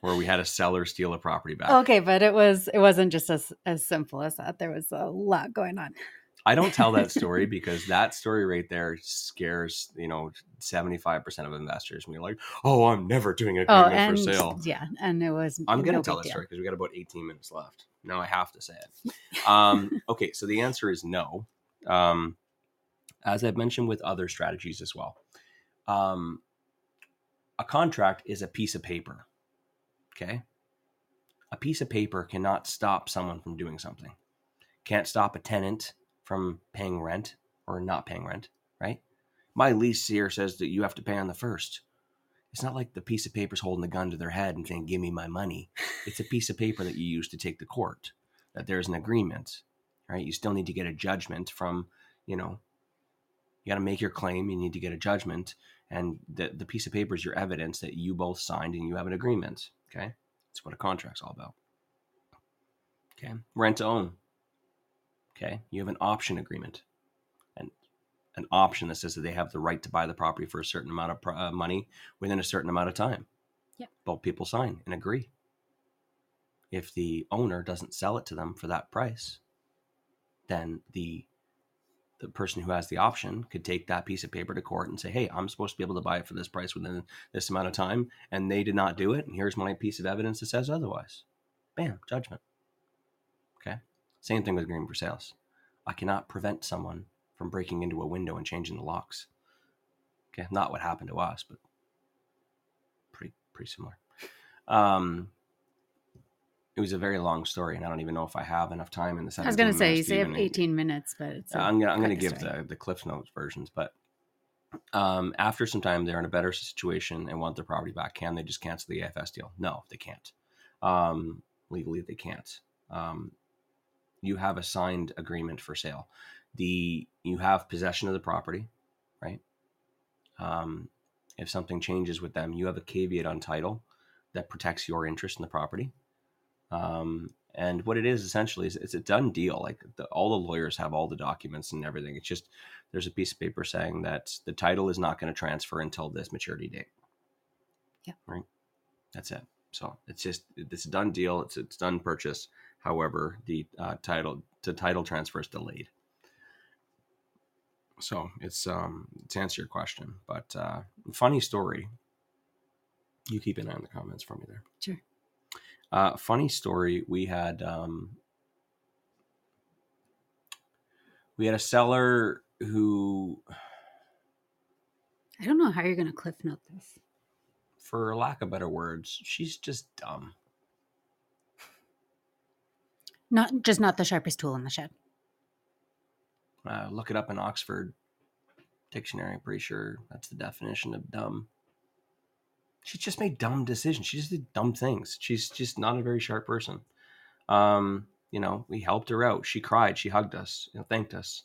where we had a seller steal a property back. Okay, but it was it wasn't just as as simple as that. There was a lot going on. I don't tell that story because that story right there scares you know 75 percent of investors. When you're like, "Oh, I'm never doing a Oh, and for sale." yeah, and it was I'm going to no tell that deal. story because we got about 18 minutes left. Now I have to say it. Um, okay, so the answer is no. Um, as I've mentioned with other strategies as well, um, a contract is a piece of paper. Okay, a piece of paper cannot stop someone from doing something. Can't stop a tenant from paying rent or not paying rent. Right? My lease here says that you have to pay on the first. It's not like the piece of paper's holding the gun to their head and saying, "Give me my money." It's a piece of paper that you use to take to court. That there's an agreement, right? You still need to get a judgment from, you know, you got to make your claim. You need to get a judgment, and the the piece of paper is your evidence that you both signed and you have an agreement. Okay, that's what a contract's all about. Okay, rent to own. Okay, you have an option agreement, and an option that says that they have the right to buy the property for a certain amount of pro- uh, money within a certain amount of time. Yep. Both people sign and agree. If the owner doesn't sell it to them for that price, then the the person who has the option could take that piece of paper to court and say, "Hey, I'm supposed to be able to buy it for this price within this amount of time, and they did not do it, and here's my piece of evidence that says otherwise." Bam, judgment. Okay. Same thing with for sales. I cannot prevent someone from breaking into a window and changing the locks. Okay, not what happened to us, but pretty pretty similar. Um, it was a very long story, and I don't even know if I have enough time in the. I was going to say you say have 18 minutes, but it's I'm gonna I'm gonna give story. the the Cliff Notes versions, but um, after some time they're in a better situation and want their property back. Can they just cancel the AFS deal? No, they can't. Um, legally, they can't. Um, you have a signed agreement for sale. The you have possession of the property, right? Um, if something changes with them, you have a caveat on title that protects your interest in the property. Um, and what it is essentially is it's a done deal. Like the, all the lawyers have all the documents and everything. It's just there's a piece of paper saying that the title is not going to transfer until this maturity date. Yeah. Right. That's it. So it's just it's a done deal. It's it's done purchase. However, the uh, title the title transfer is delayed. So it's um to answer your question, but uh, funny story. You keep an eye on the comments for me there. Sure. Uh, funny story. We had um, we had a seller who, I don't know how you're going to cliff note this. for lack of better words, she's just dumb. Not just not the sharpest tool in the shed. Uh, look it up in Oxford Dictionary. I'm pretty sure that's the definition of dumb. She just made dumb decisions. She just did dumb things. She's just not a very sharp person. Um, you know, we helped her out. She cried. She hugged us. You know, thanked us.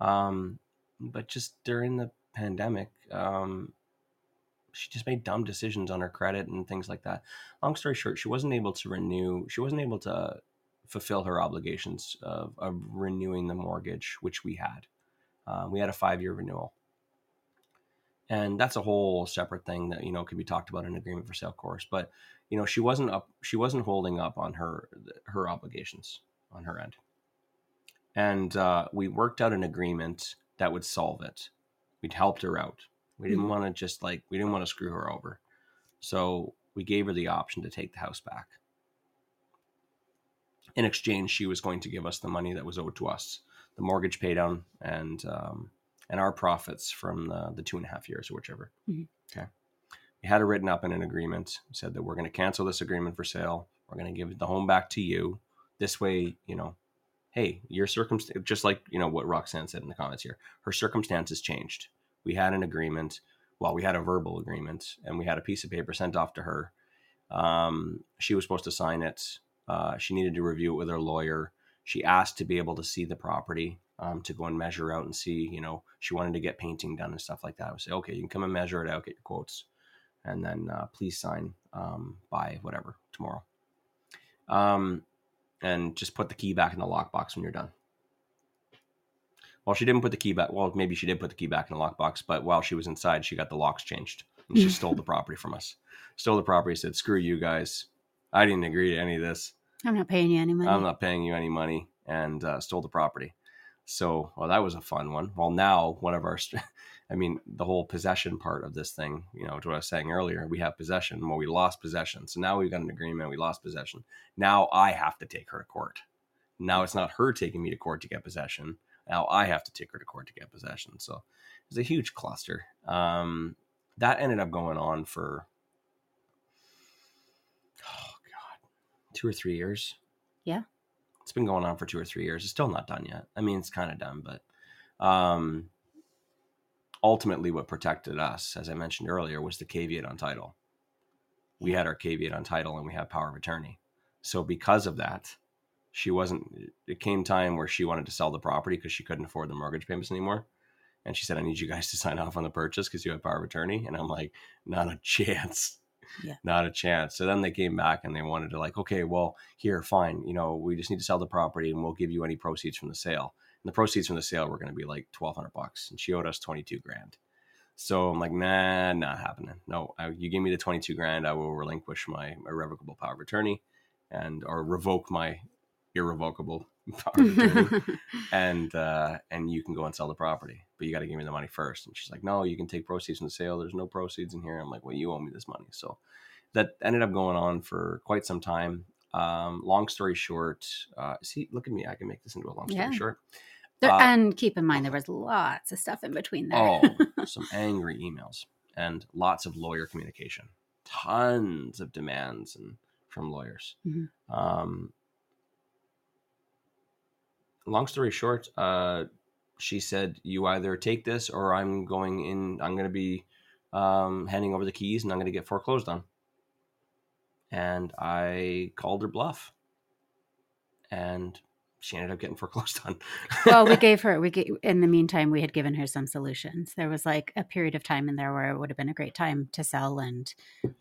Um, but just during the pandemic, um, she just made dumb decisions on her credit and things like that. Long story short, she wasn't able to renew. She wasn't able to fulfill her obligations of, of renewing the mortgage, which we had. Uh, we had a five year renewal. And that's a whole separate thing that you know could be talked about in agreement for sale course. But you know she wasn't up, she wasn't holding up on her her obligations on her end, and uh, we worked out an agreement that would solve it. We'd helped her out. We didn't Mhm. want to just like we didn't want to screw her over, so we gave her the option to take the house back in exchange, she was going to give us the money that was owed to us, the mortgage paydown, and um, and our profits from the, the two and a half years or whichever. Mhm. Okay, we had it written up in an agreement. Said that we're going to cancel this agreement for sale. We're going to give the home back to you. This way, you know, hey, your circumstance, just like you know what Roxanne said in the comments here, her circumstances changed. We had an agreement. Well, we had a verbal agreement, and we had a piece of paper sent off to her. Um, she was supposed to sign it. Uh, she needed to review it with her lawyer. She asked to be able to see the property, um, to go and measure out and see. You know, she wanted to get painting done and stuff like that. I would say, okay, you can come and measure it out, get your quotes, and then uh, please sign um, by whatever tomorrow. Um, and just put the key back in the lockbox when you're done. Well, she didn't put the key back. Well, maybe she did put the key back in the lockbox, but while she was inside, she got the locks changed and she stole the property from us. Stole the property, said, "Screw you guys! I didn't agree to any of this. I'm not paying you any money. I'm not paying you any money," and uh, stole the property. So, well, that was a fun one. Well, now one of our, I mean, the whole possession part of this thing, you know, to what I was saying earlier, we have possession. Well, we lost possession. So now we've got an agreement. We lost possession. Now I have to take her to court. Now it's not her taking me to court to get possession. Now I have to take her to court to get possession. So it was a huge cluster. Um, that ended up going on for, oh God, two or three years. Yeah. It's been going on for two or three years. It's still not done yet. I mean, it's kind of done, but um, ultimately, what protected us, as I mentioned earlier, was the caveat on title. We had our caveat on title and we had power of attorney. So, because of that, she wasn't, it came time where she wanted to sell the property because she couldn't afford the mortgage payments anymore. And she said, I need you guys to sign off on the purchase because you have power of attorney. And I'm like, not a chance. Yeah. Not a chance. So then they came back and they wanted to, like, okay, well, here, fine. You know, we just need to sell the property and we'll give you any proceeds from the sale. And the proceeds from the sale were going to be like 1200 bucks. And she owed us 22 grand. So I'm like, nah, not happening. No, I, you give me the 22 grand, I will relinquish my irrevocable power of attorney and or revoke my irrevocable and uh, and you can go and sell the property, but you got to give me the money first. And she's like, no, you can take proceeds from the sale. There's no proceeds in here. I'm like, well, you owe me this money. So that ended up going on for quite some time. Um, long story short, uh, see, look at me. I can make this into a long story Yeah. short. There- Uh, and keep in mind there was lots of stuff in between there. Oh, some angry emails and lots of lawyer communication, tons of demands and from lawyers. Mhm. Um, long story short, uh, she said, "You either take this, or I'm going in. I'm going to be um, handing over the keys, and I'm going to get foreclosed on." And I called her bluff, and she ended up getting foreclosed on. well, we gave her we gave, in the meantime we had given her some solutions. There was like a period of time in there where it would have been a great time to sell, and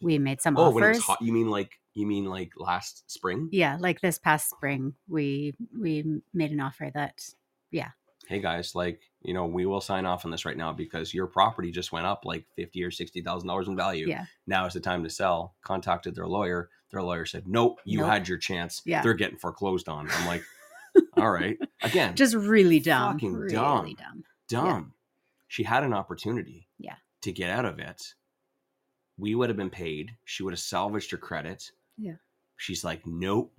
we made some offers. oh, when it was hot, you mean like you mean like last spring? Yeah, like this past spring, we we made an offer that yeah. hey guys, like, you know, we will sign off on this right now because your property just went up like fifty or sixty thousand dollars in value. Yeah. Now is the time to sell. Contacted their lawyer. Their lawyer said, Nope, you Nope. had your chance. Yeah. They're getting foreclosed on. I'm like, all right. Again, just really dumb, Fucking really dumb. dumb. dumb. she had an opportunity Yeah. to get out of it. We would have been paid. She would have salvaged her credit. Yeah. She's like, nope.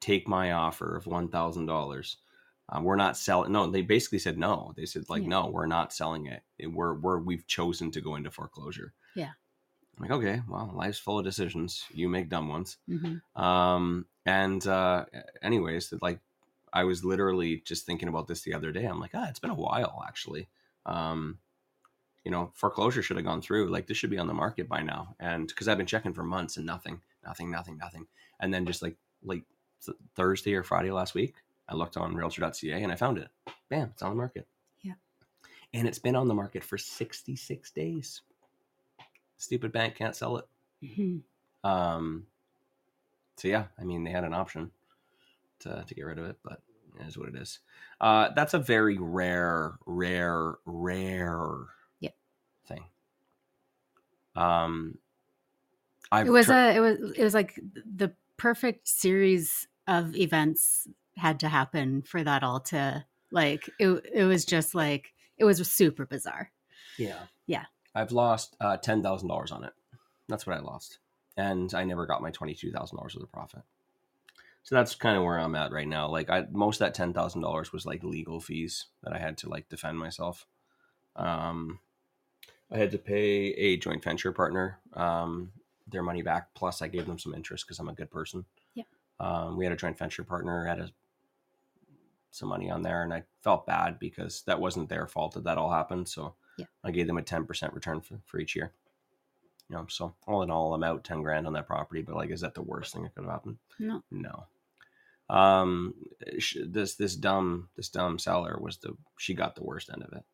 Take my offer of one thousand dollars. Uh, we're not selling. No, they basically said no. They said like, Yeah. no, we're not selling it. We're we're we've chosen to go into foreclosure. Yeah. I'm like, okay, well, life's full of decisions. You make dumb ones. hmm Um, and uh, anyways, like I was literally just thinking about this the other day. I'm like, ah, it's been a while actually. Um, you know, foreclosure should have gone through. Like this should be on the market by now. And because I've been checking for months and nothing, nothing, nothing, nothing. And then just like like th- Thursday or Friday last week, I looked on Realtor.ca and I found it. Bam, it's on the market. Yeah. And it's been on the market for 66 days. Stupid bank can't sell it. hmm Um, so yeah, I mean they had an option to to get rid of it, but is what it is. Uh, that's a very rare, rare, rare Yeah. thing. Um, I've It was tri- a it was it was like the perfect series of events had to happen for that all to like it it was just like it was super bizarre. yeah Yeah. I've lost uh, ten thousand dollars on it. That's what I lost, and I never got my twenty two thousand dollars of the profit. So that's kind of where I'm at right now. Like I most of that ten thousand dollars was like legal fees that I had to like defend myself. Um, I had to pay a joint venture partner um, their money back. Plus, I gave them some interest because I'm a good person. Yeah. Um, we had a joint venture partner had a, some money on there, and I felt bad because that wasn't their fault that that all happened. So Yeah. I gave them a ten percent return for, for each year. You know, so all in all, I'm out ten grand on that property. But like, is that the worst thing that could have happened? No. No. Um, sh- this this dumb this dumb seller was the she got the worst end of it.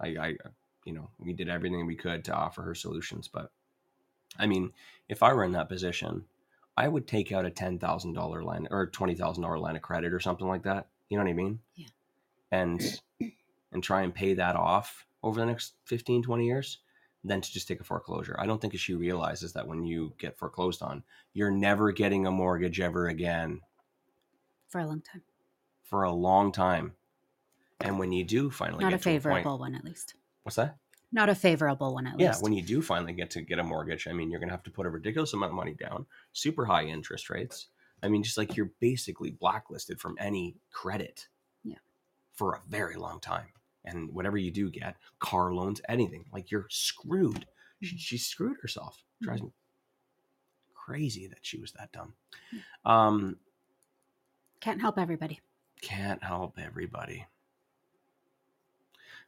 I I you know we did everything we could to offer her solutions, but I mean, if I were in that position, I would take out a ten thousand dollar line or twenty thousand dollar line of credit or something like that. You know what I mean? Yeah. And and try and pay that off over the next 15, 20 years than to just take a foreclosure. I don't think she realizes that when you get foreclosed on, you're never getting a mortgage ever again For a long time. for a long time. And when you do finally Not get a favorable point, one at least. what's that? Not a favorable one at Yeah, least. Yeah, when you do finally get to get a mortgage, I mean, you're going to have to put a ridiculous amount of money down, super high interest rates. I mean, just like you're basically blacklisted from any credit. Yeah. For a very long time. And whatever you do get, car loans, anything, like you're screwed. She, Mhm. she screwed herself. Drives Mm-hmm. me crazy that she was that dumb. Um, Can't help everybody. can't help everybody.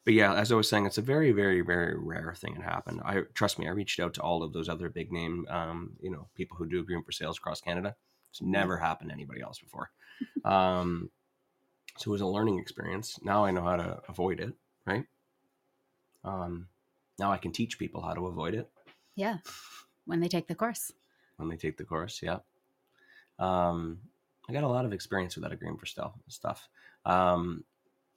But yeah, as I was saying, it's a very, very, very rare thing that happened. I trust me, I reached out to all of those other big name, um, you know, people who do agreement for sales across Canada. It's never happened to anybody else before. um, so it was a learning experience. Now I know how to avoid it, right? Um, now I can teach people how to avoid it Yeah. When they take the course. when they take the course. Yeah. Um, I got a lot of experience with that agreement for stuff. Stuff. Um,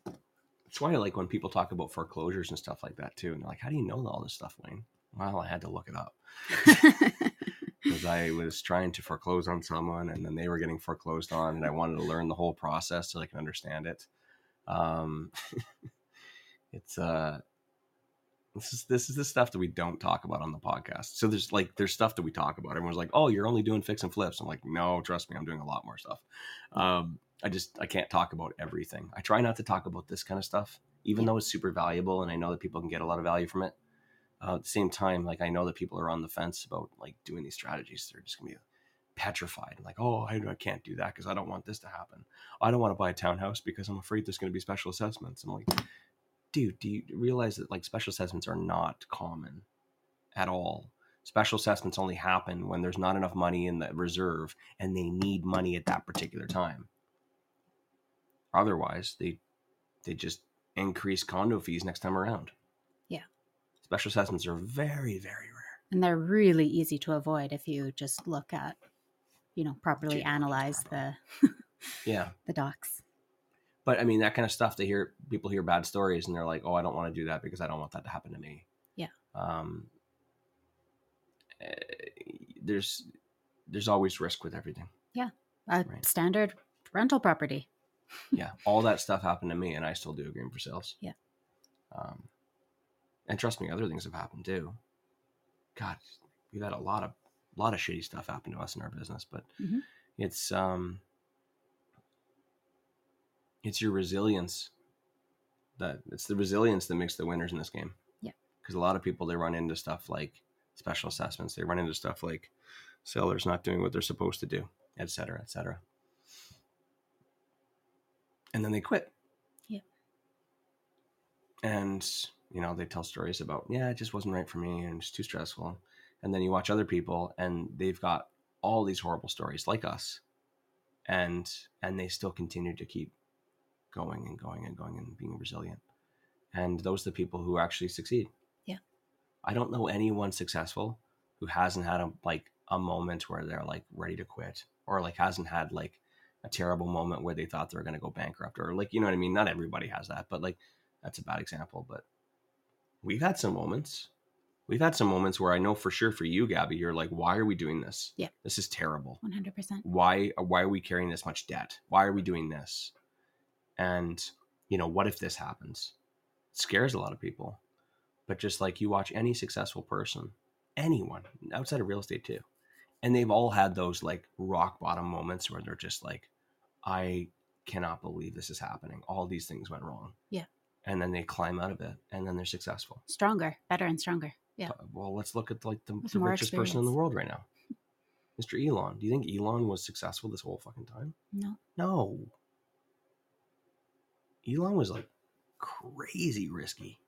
that's why I like when people talk about foreclosures and stuff like that too. And they're like, "How do you know all this stuff, Wayne?" Well, I had to look it up because I was trying to foreclose on someone, and then they were getting foreclosed on, and I wanted to learn the whole process so I can understand it. Um, it's uh, this is this is the stuff that we don't talk about on the podcast. So there's like there's stuff that we talk about. Everyone's like, "Oh, you're only doing fix and flips." I'm like, "No, trust me, I'm doing a lot more stuff." Um, I just I can't talk about everything. I try not to talk about this kind of stuff, even though it's super valuable, and I know that people can get a lot of value from it. Uh, at the same time, like I know that people are on the fence about like doing these strategies. They're just gonna be petrified, like, "Oh, I, I can't do that because I don't want this to happen. I don't want to buy a townhouse because I'm afraid there's gonna be special assessments." I'm like, dude, do you realize that like special assessments are not common at all? Special assessments only happen when there's not enough money in the reserve and they need money at that particular time. Otherwise, they they just increase condo fees next time around. Yeah. Special assessments are very, very rare. and they're really easy to avoid if you just look at, you know, properly Gee, analyze the Yeah. the docs. But I mean that kind of stuff they hear people hear bad stories and they're like, "Oh, I don't want to do that because I don't want that to happen to me." Yeah. Um eh, there's there's always risk with everything. Yeah, a Right. standard rental property. yeah, all that stuff happened to me, and I still do agreement for sales. Yeah. Um, and trust me, other things have happened too. God, we've had a lot of a lot of shitty stuff happen to us in our business, but Mhm. it's um it's your resilience that it's the resilience that makes the winners in this game. Yeah. Because a lot of people they run into stuff like special assessments, they run into stuff like sellers not doing what they're supposed to do, et cetera, et cetera. And then they quit. Yeah. And you know, they tell stories about, yeah, it just wasn't right for me and it's too stressful. And then you watch other people and they've got all these horrible stories like us. And and they still continue to keep going and going and going and being resilient. And those are the people who actually succeed. Yeah. I don't know anyone successful who hasn't had a like a moment where they're like ready to quit or like hasn't had like a terrible moment where they thought they were going to go bankrupt or like you know what I mean. Not everybody has that, but like that's a bad example. But we've had some moments. We've had some moments where I know for sure for you, Gabby, you're like, why are we doing this? Yeah. this is terrible. 100%. Why why are we carrying this much debt? Why are we doing this? And you know, what if this happens? It scares a lot of people. But just like you watch any successful person, anyone outside of real estate too, and they've all had those like rock bottom moments where they're just like, I cannot believe this is happening. All these things went wrong. Yeah. And then they climb out of it and then they're successful. Stronger, better, and stronger. Yeah. Uh, Well, let's look at like the, the richest person in the world right now. Mr. Elon. Do you think Elon was successful this whole fucking time? No. No. Elon was like crazy risky.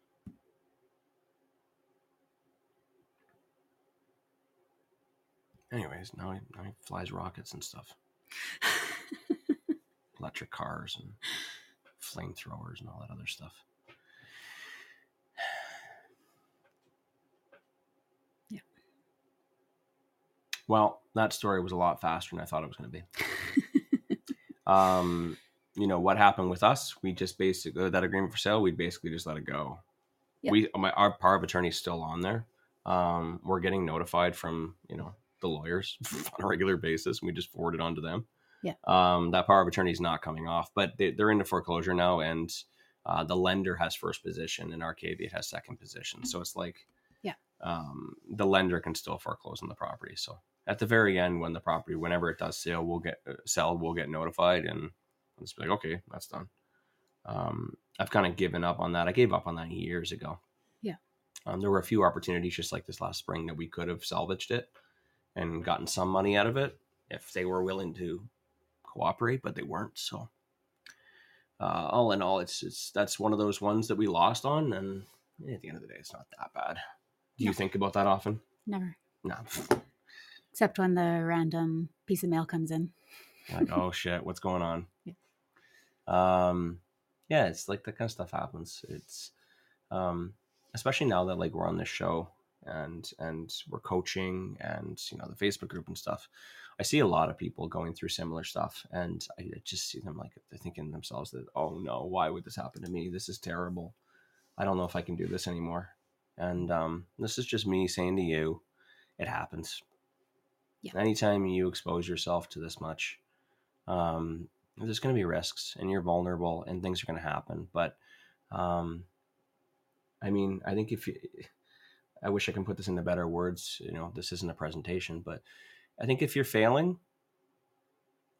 Anyways, now he, now he flies rockets and stuff, electric cars and flamethrowers and all that other stuff. Yeah. Well, that story was a lot faster than I thought it was going to be. um, you know what happened with us? We just basically that agreement for sale. We basically just let it go. We my our power of attorney is still on there. Um, we're getting notified from you know the lawyers on a regular basis. And we just forward it on to them. Yeah. Um, that power of attorney is not coming off, but they, they're into foreclosure now, and uh, the lender has first position, and Arcadia has second position. So it's like, Yeah. um, the lender can still foreclose on the property. So at the very end, when the property, whenever it does sale, we'll get uh, sell, we'll get notified, and I'll just be like, okay, that's done. Um, I've kind of given up on that. I gave up on that years ago. Yeah. Um, there were a few opportunities just like this last spring that we could have salvaged it and gotten some money out of it if they were willing to cooperate, but they weren't. So, uh, all in all, it's it's that's one of those ones that we lost on, and at the end of the day, it's not that bad. Do you think about that often? Never. No. Except when the random piece of mail comes in. like, oh shit, what's going on? Yeah. Um, yeah, it's like that kind of stuff happens. It's, um, especially now that like we're on this show and and we're coaching and you know the Facebook group and stuff. I see a lot of people going through similar stuff, and I just see them like they're thinking to themselves that, oh no, why would this happen to me? This is terrible. I don't know if I can do this anymore. And um, this is just me saying to you, it happens. Yeah. Anytime you expose yourself to this much, um, there's going to be risks, and you're vulnerable, and things are going to happen. But, um, I mean, I think if you, I wish I can put this into better words. You know, this isn't a presentation, but I think if you're failing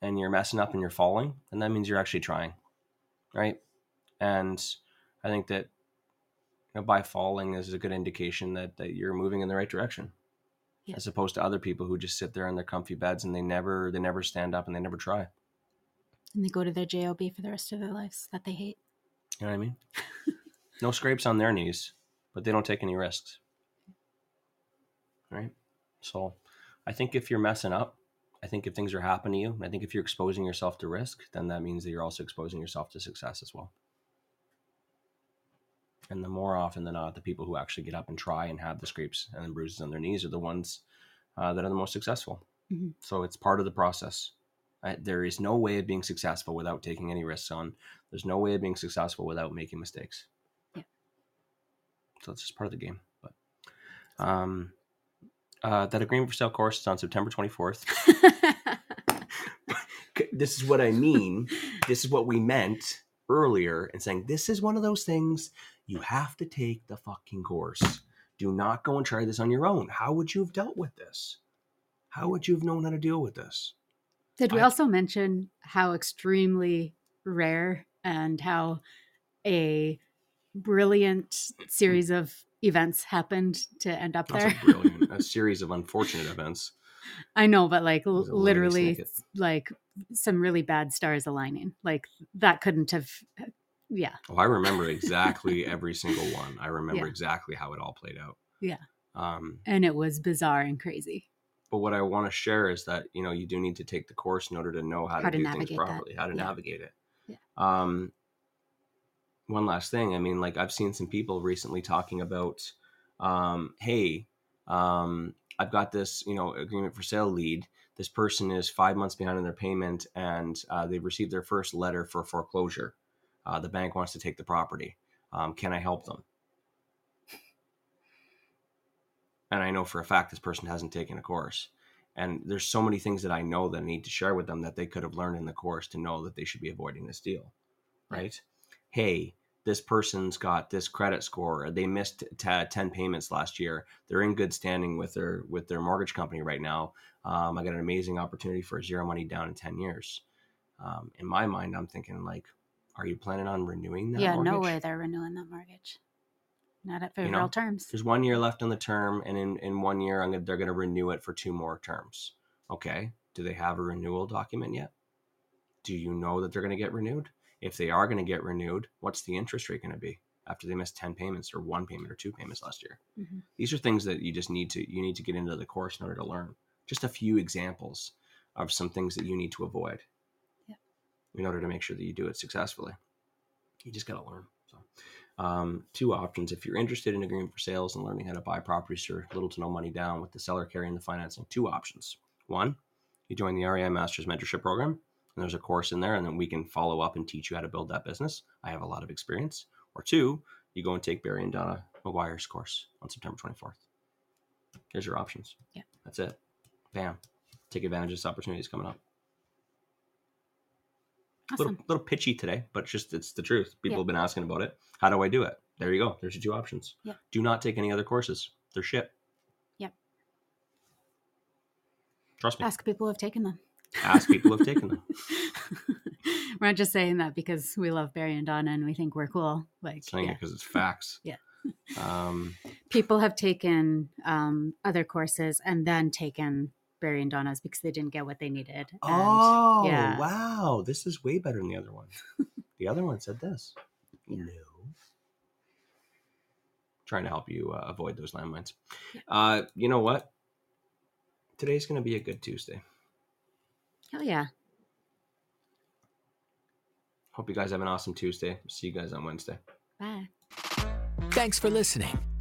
and you're messing up and you're falling, then that means you're actually trying, right? And I think that you know, by falling is a good indication that that you're moving in the right direction, Yeah. as opposed to other people who just sit there in their comfy beds and they never they never stand up and they never try. And they go to their JOB for the rest of their lives that they hate. You know what I mean? no scrapes on their knees, but they don't take any risks. Right? So I think if you're messing up, I think if things are happening to you, I think if you're exposing yourself to risk, then that means that you're also exposing yourself to success as well. And the more often than not, the people who actually get up and try and have the scrapes and the bruises on their knees are the ones uh, that are the most successful. Mhm. So it's part of the process. I, there is no way of being successful without taking any risks on. There's no way of being successful without making mistakes. Yeah. So it's just part of the game. But um, uh, that agreement for sale course is on September 24th. This is what I mean. this is what we meant. earlier and saying, This is one of those things you have to take the fucking course. Do not go and try this on your own. How would you have dealt with this? How would you have known how to deal with this? Did we I- also mention how extremely rare and how a brilliant series of events happened to end up there? a brilliant, a series of unfortunate events. I know, but like l- was a loony literally, like some really bad stars aligning. Like that couldn't have. Yeah, Oh, I remember exactly every single one. I remember Yeah. exactly how it all played out. Yeah. Um, and it was bizarre and crazy. But what I want to share is that you know you do need to take the course in order to know how, How to, to do things navigate that. properly, how to Yeah. navigate it. Yeah. Um, one last thing. I mean, like I've seen some people recently talking about, um, hey, um, I've got this, you know, agreement for sale lead. This person is five months behind in their payment, and uh, they've received their first letter for foreclosure. Uh, the bank wants to take the property. Um, can I help them? And I know for a fact this person hasn't taken a course. And there's so many things that I know that I need to share with them that they could have learned in the course to know that they should be avoiding this deal. Right? Hey, this person's got this credit score. They missed t- 10 payments last year. They're in good standing with their with their mortgage company right now. Um, I got an amazing opportunity for zero money down in 10 years. Um, in my mind, I'm thinking like, are you planning on renewing that? yeah, no way they're renewing that mortgage. Not at You know, terms. There's one year left on the term, and in, in one year, I'm gonna, they're going to renew it for two more terms. Okay. Do they have a renewal document yet? Do you know that they're going to get renewed? If they are going to get renewed, what's the interest rate going to be after they missed 10 payments or one payment or two payments last year? Mhm. These are things that you just need to you need to get into the course in order to learn. Just a few examples of some things that you need to avoid Yeah. in order to make sure that you do it successfully. You just got to learn. Um, two options. If you're interested in agreement for sales and learning how to buy properties for little to no money down with the seller carrying the financing, two options. One, you join the REI Masters Mentorship Program, and there's a course in there, and then we can follow up and teach you how to build that business. I have a lot of experience. Or two, you go and take Barry and Donna McGuire's course on September 24th. Here's your options. Yeah. That's it. Bam. Take advantage of this opportunity that's coming up. Awesome. Little, little pitchy today, but just it's the truth. People Yeah. have been asking about it. How do I do it? There you go. There's your two options. Yeah. Do not take any other courses. They're shit. Yep. Trust me. Ask people who have taken them. Ask people who have taken them. we're not just saying that because we love Barry and Donna and we think we're cool. Like, Saying yeah. it because it's facts. Yeah. Um, people have taken um, other courses and then taken Barry and Donna's because they didn't get what they needed. And, oh, yeah. wow. This is way better than the other one. the other one said this. Yeah. No. Trying to help you uh, avoid those landmines. Uh, you know what? Today's going to be a good Tuesday. Hell yeah. Hope you guys have an awesome Tuesday. See you guys on Wednesday. Bye. Thanks for listening